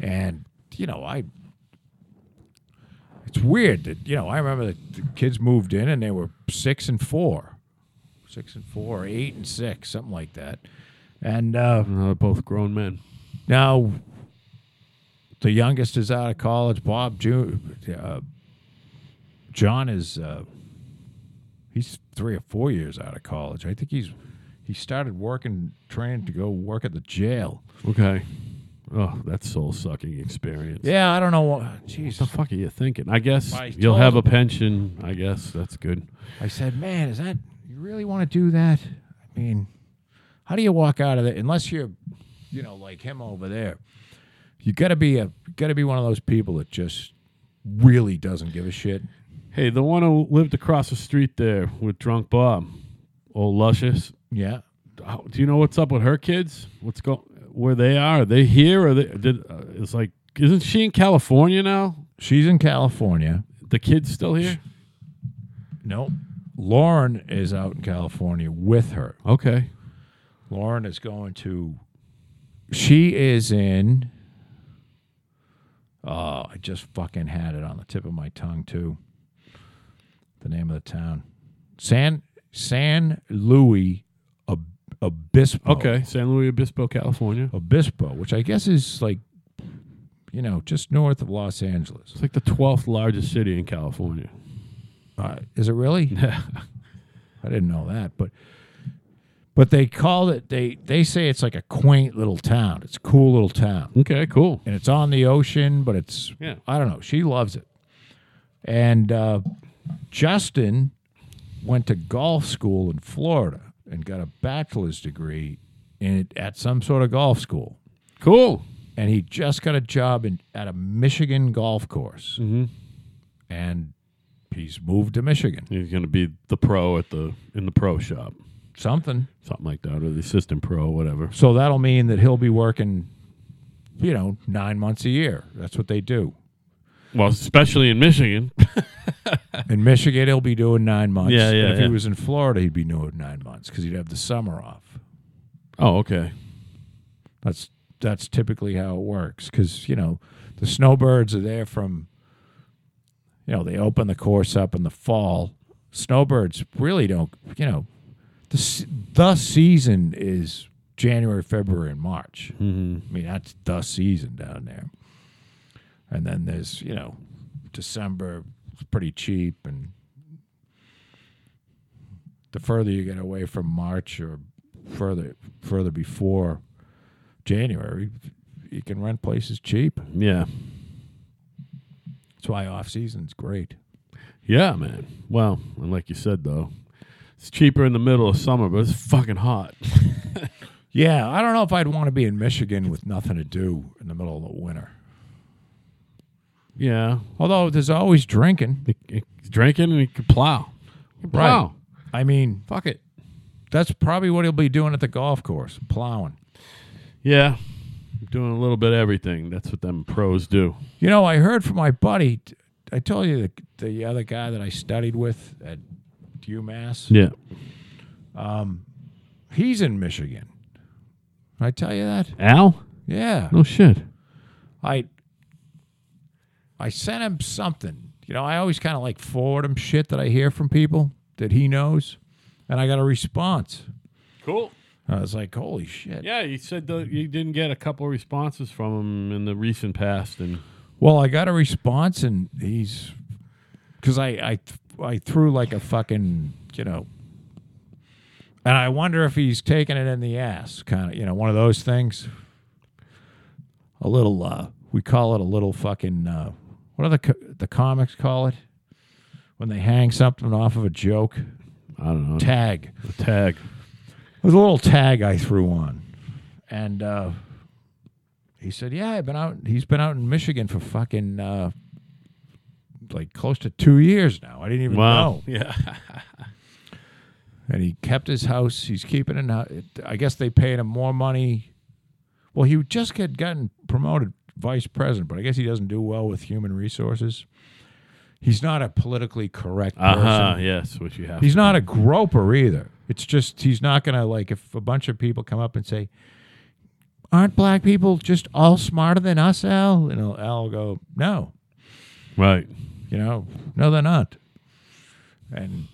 And you know, I. It's weird that you know I remember that the kids moved in and they were six and four, six and four, eight and six, something like that. And uh, Uh, both grown men. now the youngest is out of college. Bob Ju- uh, John is uh, he's three or four years out of college. I think he's he started working, training to go work at the jail. Okay. Oh, that soul sucking experience. Yeah, I don't know what. What Jeez, the fuck are you thinking? I guess I you'll have a pension. I guess that's good. I said, man, is that you really want to do that? I mean, how do you walk out of there unless you're, you know, like him over there? You got to be a got to be one of those people that just really doesn't give a shit. Hey, the one who lived across the street there with drunk Bob, old luscious. Yeah. how- do you know what's up with her kids? What's go where they are? Are they here? Or they did? Uh, it's like, isn't she in California now? She's in California. The kids still here? Nope. Lauren is out in California with her. Okay. Lauren is going to. She is in. Oh, I just fucking had it on the tip of my tongue too. The name of the town, San San Luis Ob- Obispo. Okay. San Luis Obispo, California. Obispo, which I guess is like, you know, just north of Los Angeles. It's like the twelfth largest city in California. Uh, is it really? I didn't know that, but but they call it they they say it's like a quaint little town. It's a cool little town. okay. Cool. And it's on the ocean, but it's Yeah. I don't know. She loves it. And uh, Justin went to golf school in Florida and got a bachelor's degree in it at some sort of golf school. Cool. And he just got a job in at a Michigan golf course. Mm-hmm. And he's moved to Michigan. He's going to be the pro at the in the pro shop, Something. something like that, or the assistant pro, whatever. So that'll mean that he'll be working, you know, nine months a year. That's what they do. Well, especially in Michigan. In Michigan, he'll be doing nine months. Yeah, yeah, And if yeah. he was in Florida, he'd be doing nine months because he'd have the summer off. oh, okay. That's that's typically how it works because you know the snowbirds are there from. You know, they open the course up in the fall. Snowbirds really don't. You know, the the season is January, February, and March. hmm I mean, that's the season down there. And then there's, you know, December pretty cheap. And the further you get away from March or further further before January, you can rent places cheap. Yeah. That's why off season's great. Yeah, man. Well, and like you said, though, it's cheaper in the middle of summer, but it's fucking hot. Yeah, I don't know if I'd want to be in Michigan with nothing to do in the middle of the winter. yeah. Although there's always drinking. Drinking and he can plow. He plow. I mean, Fuck it. that's probably what he'll be doing at the golf course, plowing. Yeah. Doing a little bit of everything. That's what them pros do. You know, I heard from my buddy. I told you the, the other guy that I studied with at UMass. Yeah. Um, He's in Michigan. Did I tell you that? Al? Yeah. No shit. I I sent him something. You know, I always kind of like forward him shit that I hear from people that he knows, and I got a response. Cool. I was like, "Holy shit!" Yeah, you said the, you didn't get a couple of responses from him in the recent past, and Well, I got a response, and he's because I I I threw like a fucking you know, and I wonder if he's taking it in the ass, kind of you know, one of those things. A little, uh, we call it a little fucking. Uh, what do the co- the comics call it when they hang something off of a joke? I don't know. Tag. The tag. There's a little tag I threw on, and uh, he said, "Yeah, I've been out. He's been out in Michigan for fucking uh, like close to two years now. I didn't even Wow. know." Yeah. And he kept his house. He's keeping it. now- I guess they paid him more money. Well, he just had gotten promoted vice president, but I guess he doesn't do well with human resources. He's not a politically correct Uh-huh, Yes, which you have. He's not a groper either. It's just he's not gonna like if a bunch of people come up and say, "Aren't black people just all smarter than us, Al?" And Al will go, "No, right. you know, no, they're not." And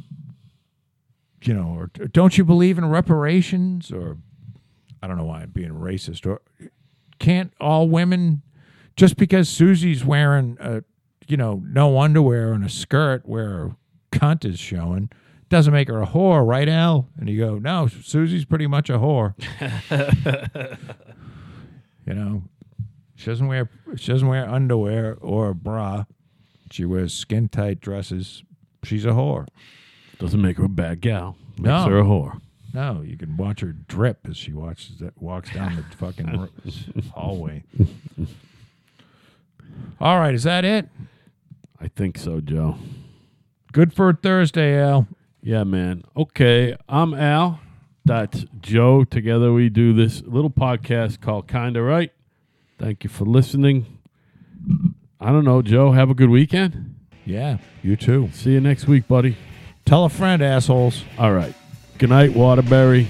you know, or don't you believe in reparations? Or I don't know why I'm being racist. Or can't all women just because Susie's wearing a you know no underwear and a skirt where her cunt is showing doesn't make her a whore, right, Al? And you go, no, Susie's pretty much a whore. you know, she doesn't wear she doesn't wear underwear or a bra. She wears skin tight dresses. She's a whore. Doesn't make her a bad gal. Makes No. her a whore. No, you can watch her drip as she watches that walks down the fucking hallway. All right, is that it? I think so, Joe. Good for Thursday, Al. Yeah, man. Okay, I'm Al. That's Joe. Together we do this little podcast called Kinda Right. Thank you for listening. I don't know, Joe. Have a good weekend. Yeah, you too. See you next week, buddy. Tell a friend, assholes. All right. Good night, Waterbury.